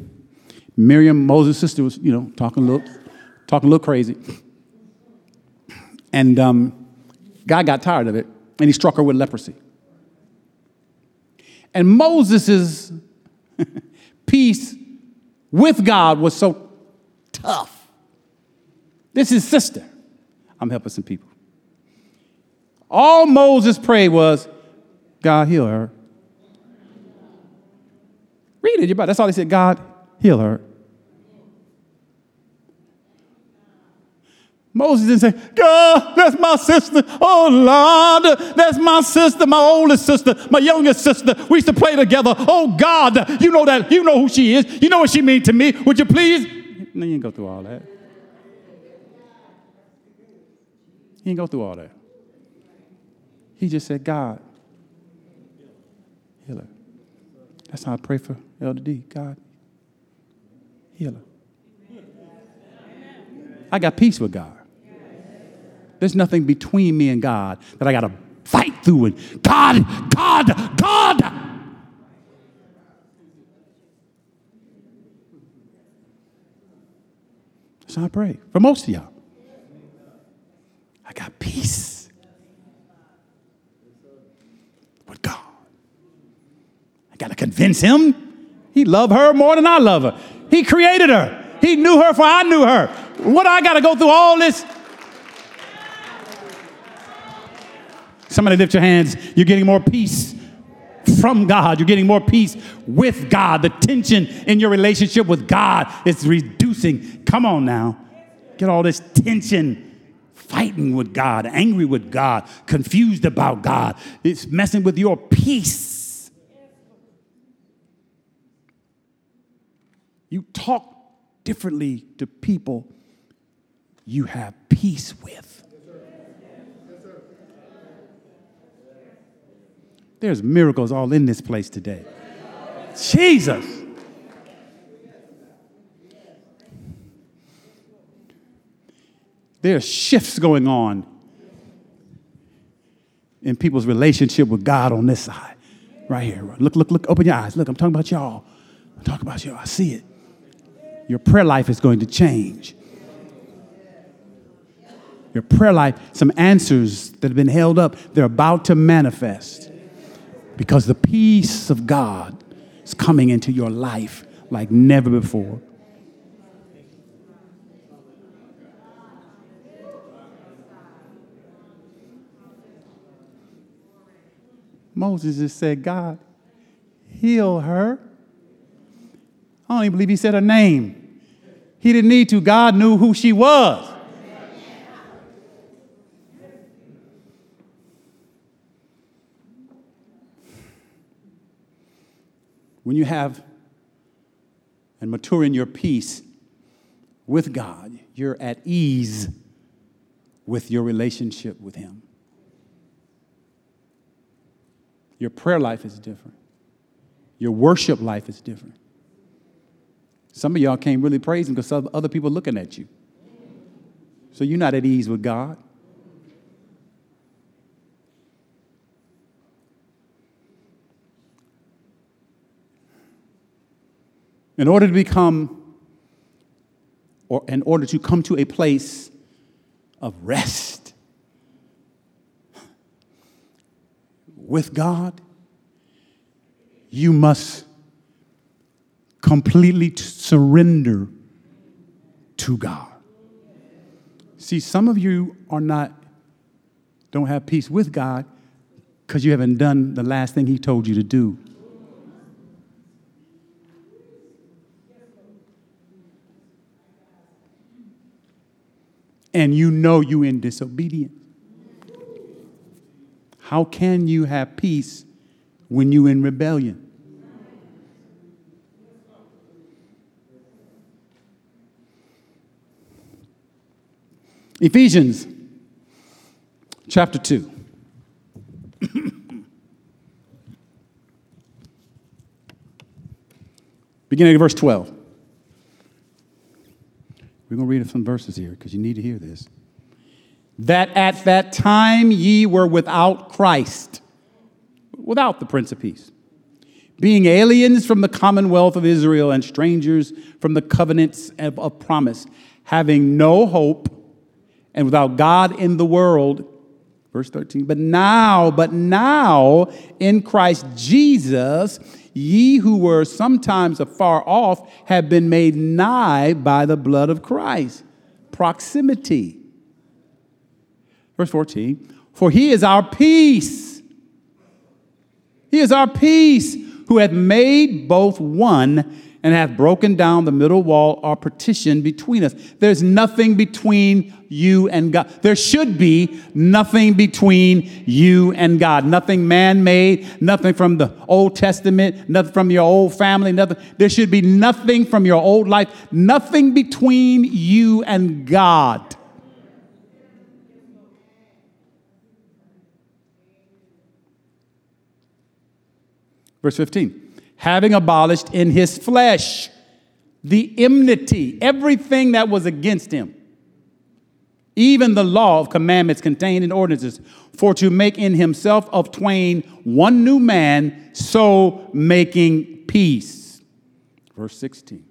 Miriam, Moses' sister, was, you know, talking a little, talking a little crazy. And um, God got tired of it, and he struck her with leprosy. And Moses' peace with God was so tough. This is sister. I'm helping some people. All Moses prayed was, God, heal her. Read it. That's all he said. God, heal her. Moses didn't say, God, that's my sister. Oh, Lord, that's my sister, my oldest sister, my youngest sister. We used to play together. Oh, God, you know that. You know who she is. You know what she means to me. Would you please? No, you didn't go through all that. He didn't go through all that. He just said, God, heal her. That's how I pray for Elder D. God, heal her. I got peace with God. There's nothing between me and God that I got to fight through and God, God, God. How I pray for most of y'all. I got peace. With God. I got to convince him. He loved her more than I love her. He created her. He knew her for I knew her. What I got to go through all this? Somebody lift your hands. You're getting more peace from God. You're getting more peace with God. The tension in your relationship with God is reducing. Come on now. Get all this tension fighting with God, angry with God, confused about God. It's messing with your peace. You talk differently to people you have peace with. There's miracles all in this place today. Jesus. There's shifts going on in people's relationship with God on this side. Right here. Look, look, look, open your eyes. Look, I'm talking about y'all. I'm talking about y'all. I see it your prayer life is going to change. Your prayer life, some answers that have been held up, they're about to manifest because the peace of God is coming into your life like never before. Moses just said, God, heal her. I don't even believe he said her name. He didn't need to. God knew who she was. When you have and mature in your peace with God, you're at ease with your relationship with Him. Your prayer life is different. Your worship life is different. Some of y'all can't really praise Him because other people looking at you. So you're not at ease with God. In order to become, or in order to come to a place of rest, with God, you must completely surrender to God. See, some of you are not, don't have peace with God because you haven't done the last thing He told you to do. And you know you in disobedience. How can you have peace when you in rebellion? Ephesians chapter 2. Beginning of verse 12. We're going to read some verses here because you need to hear this. That at that time ye were without Christ, without the Prince of Peace, being aliens from the commonwealth of Israel and strangers from the covenants of promise, having no hope and without God in the world. Verse 13, but now, but now in Christ Jesus, ye who were sometimes afar off have been made nigh by the blood of Christ. Proximity. Verse 14, for he is our peace. He is our peace who hath made both one and hath broken down the middle wall or partition between us. There's nothing between you and God. There should be nothing between you and God. Nothing man made, nothing from the Old Testament, nothing from your old family, nothing. There should be nothing from your old life, nothing between you and God. Verse 15 having abolished in his flesh the enmity, everything that was against him, even the law of commandments contained in ordinances, for to make in himself of twain one new man, so making peace. Verse 16.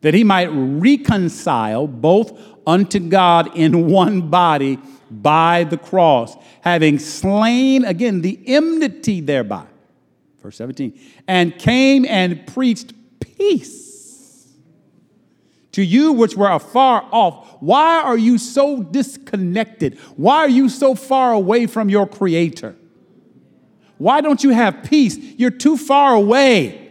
That he might reconcile both unto God in one body by the cross, having slain again the enmity thereby Verse 17, and came and preached peace to you which were afar off. Why are you so disconnected? Why are you so far away from your Creator? Why don't you have peace? You're too far away.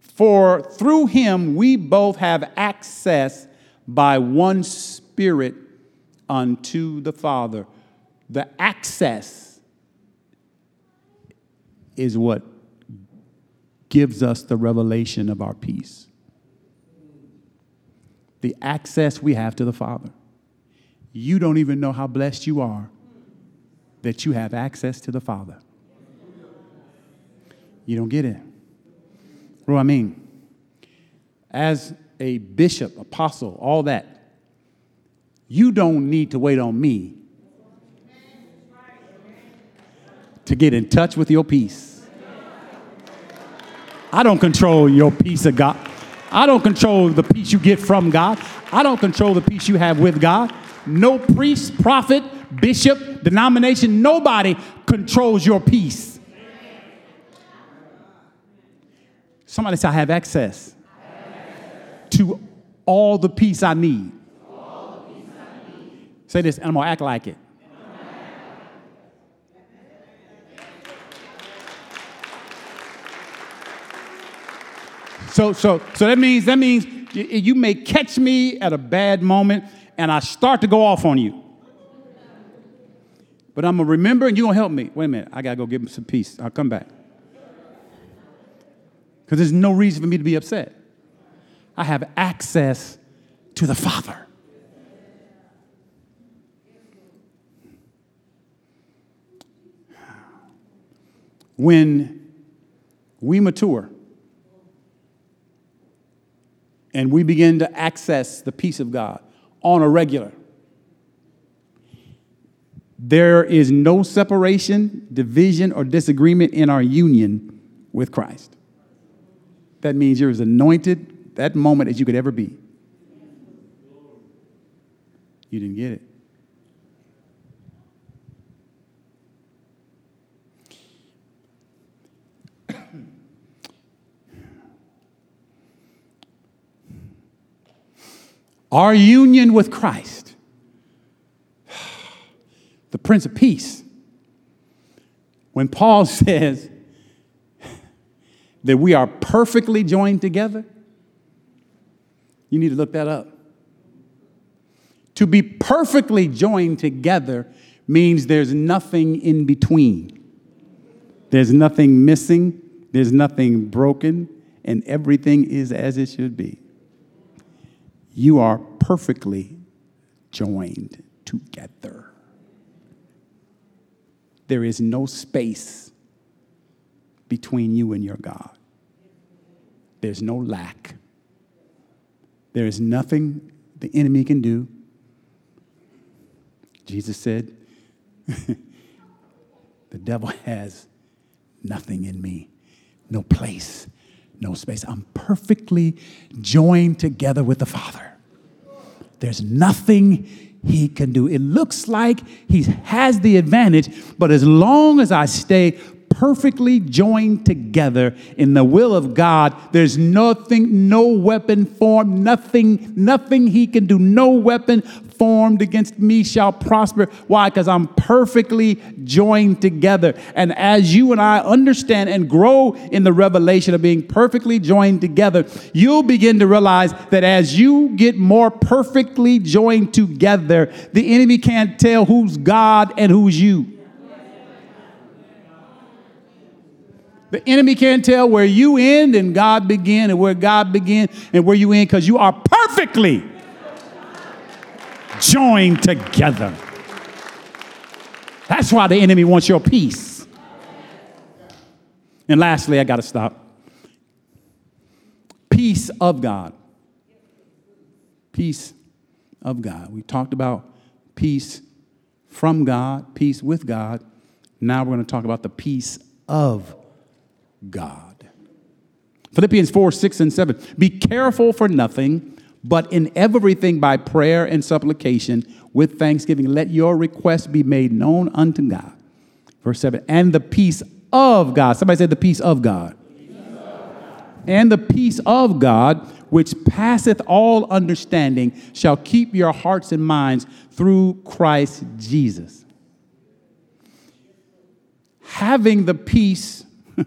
For through him we both have access by one Spirit unto the Father the access is what gives us the revelation of our peace. The access we have to the Father. You don't even know how blessed you are that you have access to the Father. You don't get it. What do I mean? As a bishop, apostle, all that, you don't need to wait on me to get in touch with your peace. I don't control your peace of God. I don't control the peace you get from God. I don't control the peace you have with God. No priest, prophet, bishop, denomination, nobody controls your peace. Somebody say, I have access, to all the peace I need. Say this, and I'm to act like it. So, so, so that means that means you may catch me at a bad moment and I start to go off on you. But I'm gonna remember and you're gonna help me. Wait a minute, I gotta go give him some peace. I'll come back. Because there's no reason for me to be upset. I have access to the Father. When we mature, and we begin to access the peace of God on a regular. There is no separation, division, or disagreement in our union with Christ. That means you're as anointed that moment as you could ever be. You didn't get it. Our union with Christ, the Prince of Peace. When Paul says that we are perfectly joined together, you need to look that up. To be perfectly joined together means there's nothing in between. There's nothing missing, there's nothing broken, and everything is as it should be. You are perfectly joined together. There is no space between you and your God. There's no lack. There is nothing the enemy can do. Jesus said, The devil has nothing in me, no place, no space. I'm perfectly joined together with the Father. There's nothing he can do. It looks like he has the advantage, but as long as I stay perfectly joined together in the will of God. There's nothing, no weapon formed, nothing, nothing he can do, no weapon formed against me shall prosper. Why? Because I'm perfectly joined together. And as you and I understand and grow in the revelation of being perfectly joined together, you'll begin to realize that as you get more perfectly joined together, the enemy can't tell who's God and who's you. The enemy can't tell where you end and God begin and where God begin and where you end because you are perfectly joined together. That's why the enemy wants your peace. And lastly, I got to stop. Peace of God. Peace of God. We talked about peace from God, peace with God. Now we're going to talk about the peace of God. Philippians 4 6 and 7. Be careful for nothing but in everything by prayer and supplication with thanksgiving, let your requests be made known unto God. Verse 7 And the peace of God, somebody said the peace of God. And the peace of God, which passeth all understanding, shall keep your hearts and minds through Christ Jesus. Having the peace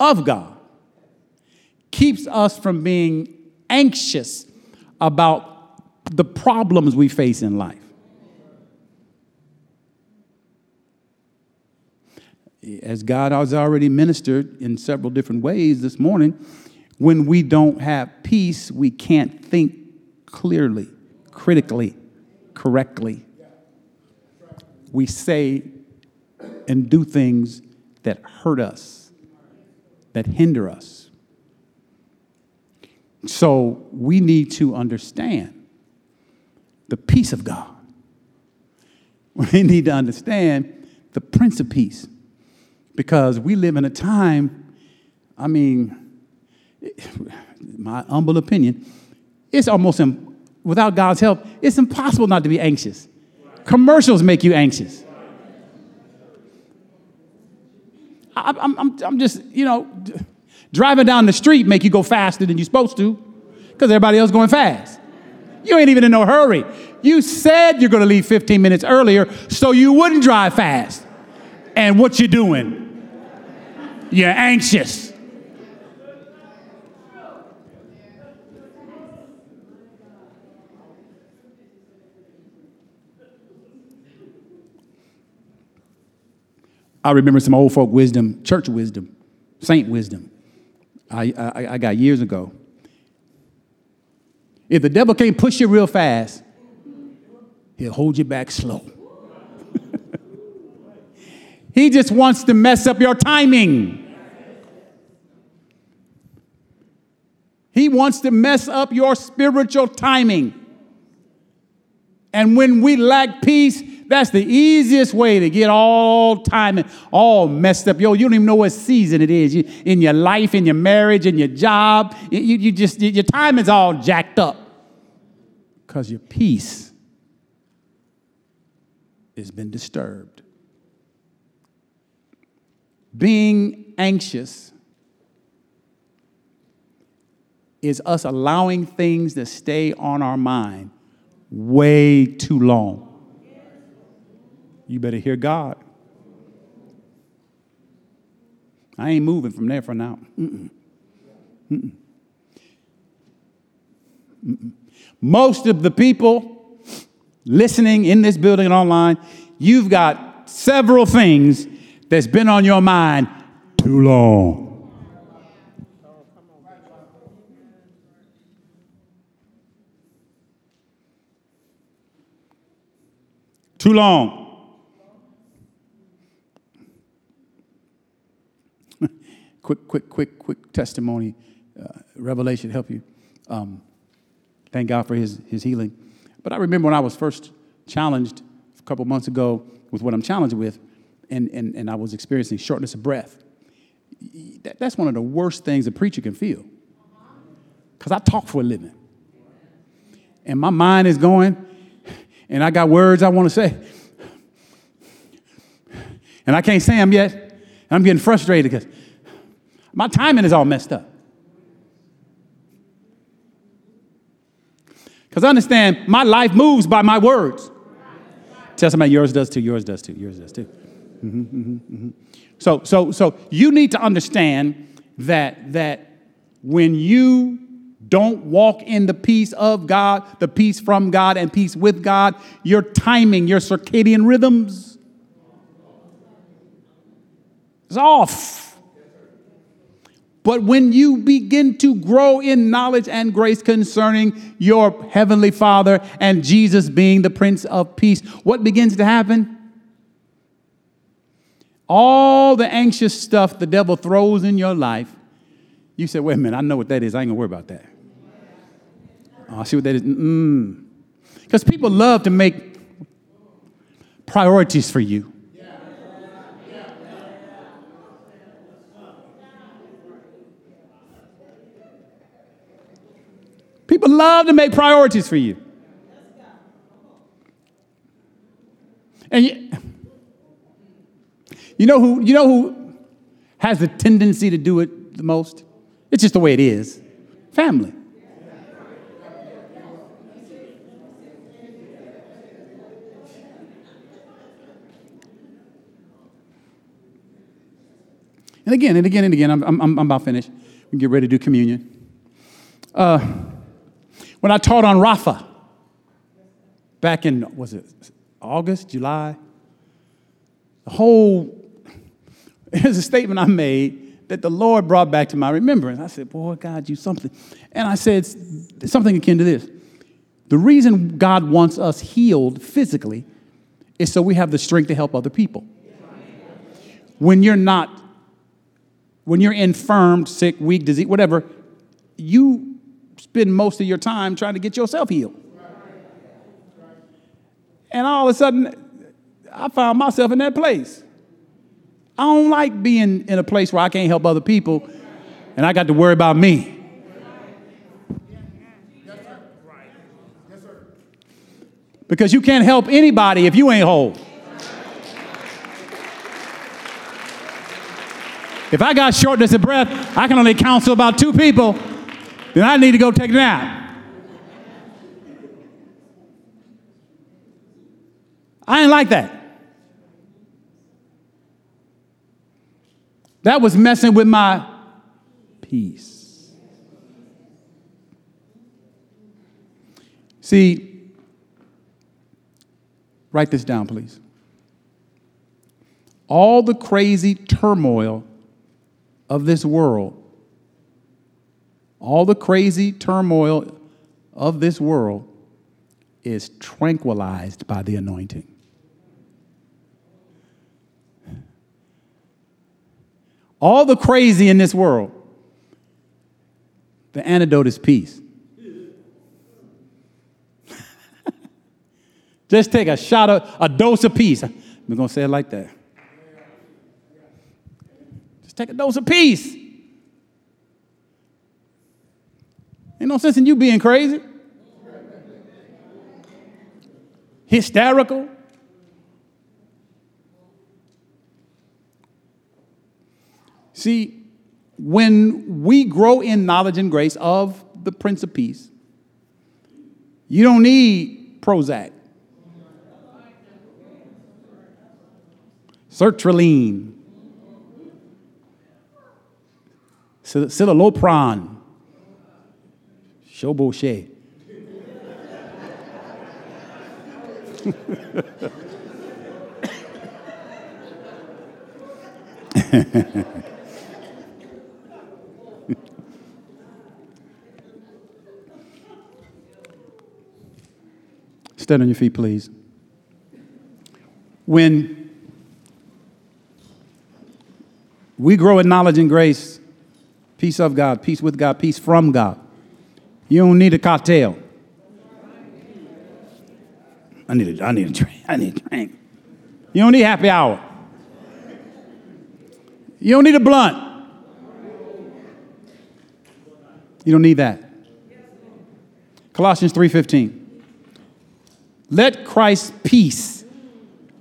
of God keeps us from being anxious about the problems we face in life. As God has already ministered in several different ways this morning, when we don't have peace, we can't think clearly, critically, correctly. We say and do things that hurt us, that hinder us. So we need to understand the peace of God. We need to understand the Prince of Peace because we live in a time, I mean, my humble opinion, it's almost, without God's help, it's impossible not to be anxious. Commercials make you anxious. I, I'm, I'm, I'm just, you know, Driving down the street make you go faster than you're supposed to because everybody else going fast. You ain't even in no hurry. You said you're going to leave 15 minutes earlier so you wouldn't drive fast. And what you doing? You're anxious. I remember some old folk wisdom, church wisdom, saint wisdom. I, I, I got years ago. If the devil can't push you real fast, he'll hold you back slow. he just wants to mess up your timing. He wants to mess up your spiritual timing. And when we lack peace, that's the easiest way to get all time all messed up. Yo, you don't even know what season it is you, in your life, in your marriage, in your job. You, you just your time is all jacked up because your peace has been disturbed. Being anxious is us allowing things to stay on our mind way too long. You better hear God. I ain't moving from there for now. Mm-mm. Mm-mm. Mm-mm. Most of the people listening in this building and online, you've got several things that's been on your mind too long. Too long. Quick, quick, quick, quick testimony, uh, revelation help you. Um, thank God for his, his healing. But I remember when I was first challenged a couple months ago with what I'm challenged with, and, and, and I was experiencing shortness of breath. That, that's one of the worst things a preacher can feel. Because I talk for a living. And my mind is going, and I got words I want to say. And I can't say them yet. I'm getting frustrated because my timing is all messed up. Because understand, my life moves by my words. Tell somebody yours does too, yours does too, yours does too. Mm-hmm, mm-hmm, mm-hmm. So, so, so you need to understand that, that when you don't walk in the peace of God, the peace from God, and peace with God. Your timing, your circadian rhythms is off. But when you begin to grow in knowledge and grace concerning your heavenly Father and Jesus being the Prince of Peace, what begins to happen? All the anxious stuff the devil throws in your life, you say, wait a minute, I know what that is. I ain't gonna worry about that. Oh, I see what that is. Because people love to make priorities for you. People love to make priorities for you. And you, you know who you know who has the tendency to do it the most? It's just the way it is. Family. And again and again and again, I'm, I'm, I'm about finished. We get ready to do communion. Uh, when I taught on Rapha back in, was it August, July? The whole, there's a statement I made that the Lord brought back to my remembrance. I said, Boy, God, you something. And I said something akin to this. The reason God wants us healed physically is so we have the strength to help other people. When you're not when you're infirmed, sick, weak, disease, whatever, you spend most of your time trying to get yourself healed. And all of a sudden, I found myself in that place. I don't like being in a place where I can't help other people and I got to worry about me. Because you can't help anybody if you ain't whole. If I got shortness of breath, I can only counsel about two people, then I need to go take a nap. I ain't like that. That was messing with my peace. See, write this down, please. All the crazy turmoil of this world, all the crazy turmoil of this world is tranquilized by the anointing. All the crazy in this world, the antidote is peace. Just take a shot of a dose of peace. We're going to say it like that. Just take a dose of peace. Ain't no sense in you being crazy, hysterical. See, when we grow in knowledge and grace of the Prince of Peace. You don't need Prozac. Sertraline. Citalopram. Showbochet. Stand on your feet, please. When we grow in knowledge and grace, peace of God, peace with God, peace from God, you don't need a cocktail. I need a, I need a drink. I need a drink. You don't need happy hour. You don't need a blunt. You don't need that. Colossians 3:15. Let Christ's peace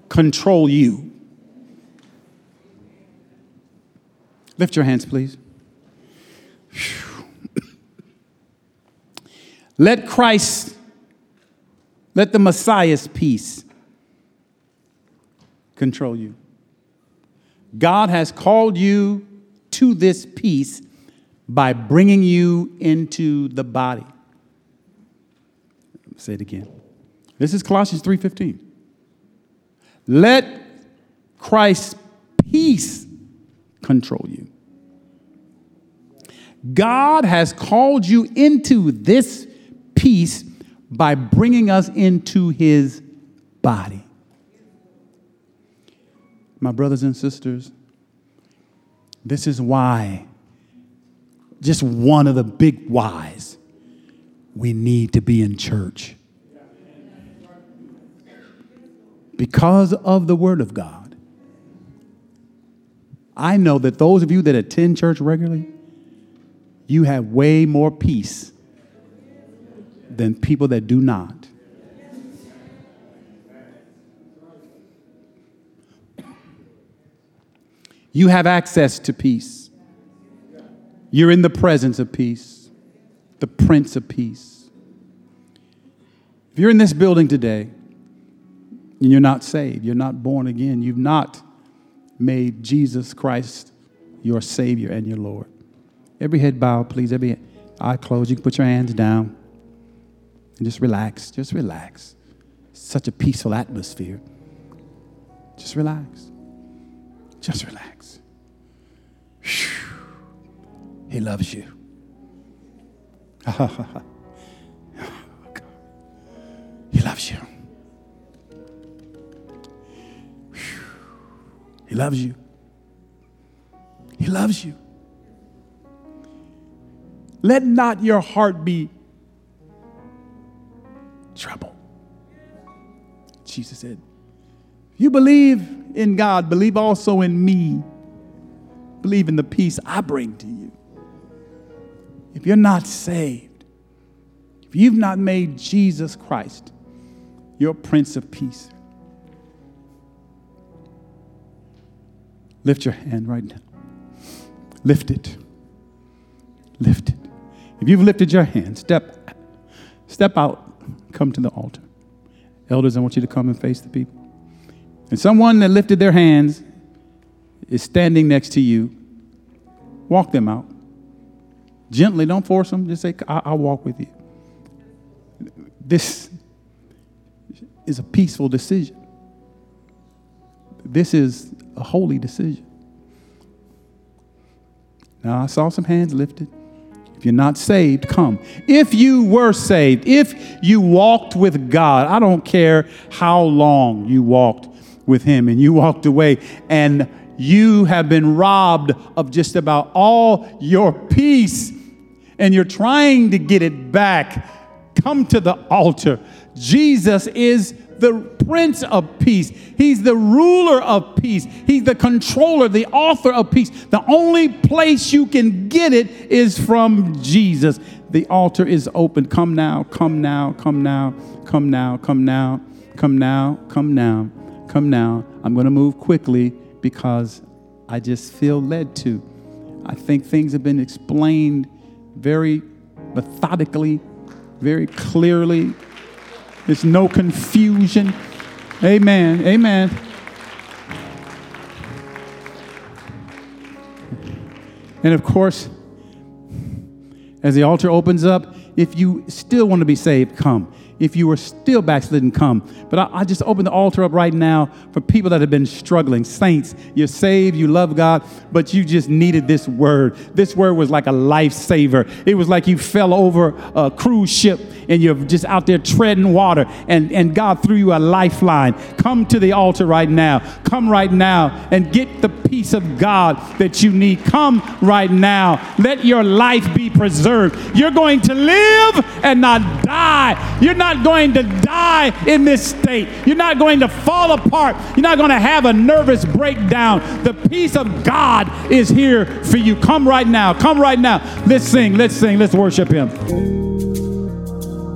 control you. Lift your hands, please. Let Christ, let the Messiah's peace control you. God has called you to this peace by bringing you into the body. Say it again. This is Colossians 3:15. Let Christ's peace control you. God has called you into this peace by bringing us into his body. My brothers and sisters, this is why, just one of the big whys, we need to be in church. because of the Word of God. I know that those of you that attend church regularly, you have way more peace than people that do not. You have access to peace. You're in the presence of peace, the Prince of Peace. If you're in this building today and you're not saved, you're not born again, you've not made Jesus Christ your Savior and your Lord. Every head bowed, please. Every eye closed. You can put your hands down and just relax. Just relax. Such a peaceful atmosphere. Just relax. Just relax. He loves you. he loves you. He loves you. He loves you. Let not your heart be troubled. Jesus said, You believe in God, believe also in me. Believe in the peace I bring to you. If you're not saved, if you've not made Jesus Christ your Prince of Peace, Lift your hand right now. Lift it. Lift it. If you've lifted your hand, step, step out, come to the altar. Elders, I want you to come and face the people. And someone that lifted their hands is standing next to you. Walk them out. Gently, don't force them. Just say, I'll walk with you. This is a peaceful decision. This is a holy decision. Now, I saw some hands lifted. If you're not saved, come. If you were saved, if you walked with God, I don't care how long you walked with Him and you walked away and you have been robbed of just about all your peace and you're trying to get it back, come to the altar. Jesus is the Prince of Peace. He's the ruler of peace. He's the controller, the author of peace. The only place you can get it is from Jesus. The altar is open. Come now, come now, come now, come now, come now, come now, come now, come now. I'm going to move quickly because I just feel led to. I think things have been explained very methodically, very clearly. There's no confusion. Amen. Amen. And of course, as the altar opens up, if you still want to be saved, come if you were still backslidden, come. But I, I, just open the altar up right now for people that have been struggling. Saints, you're saved, you love God, but you just needed this word. This word was like a lifesaver. It was like you fell over a cruise ship and you're just out there treading water, and, and God threw you a lifeline. Come to the altar right now. Come right now and get the peace of God that you need. Come right now. Let your life be preserved. You're going to live and not die. You're not going to die in this state. You're not going to fall apart. You're not going to have a nervous breakdown. The peace of God is here for you. Come right now. Come right now. Let's sing. Let's sing. Let's worship Him.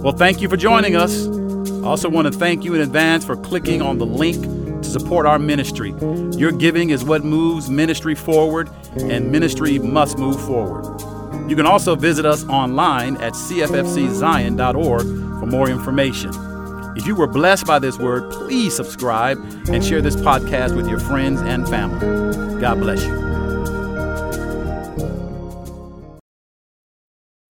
Well, thank you for joining us. I also want to thank you in advance for clicking on the link to support our ministry. Your giving is what moves ministry forward, and ministry must move forward. You can also visit us online at cffczion.org for more information. If you were blessed by this word, please subscribe and share this podcast with your friends and family. God bless you.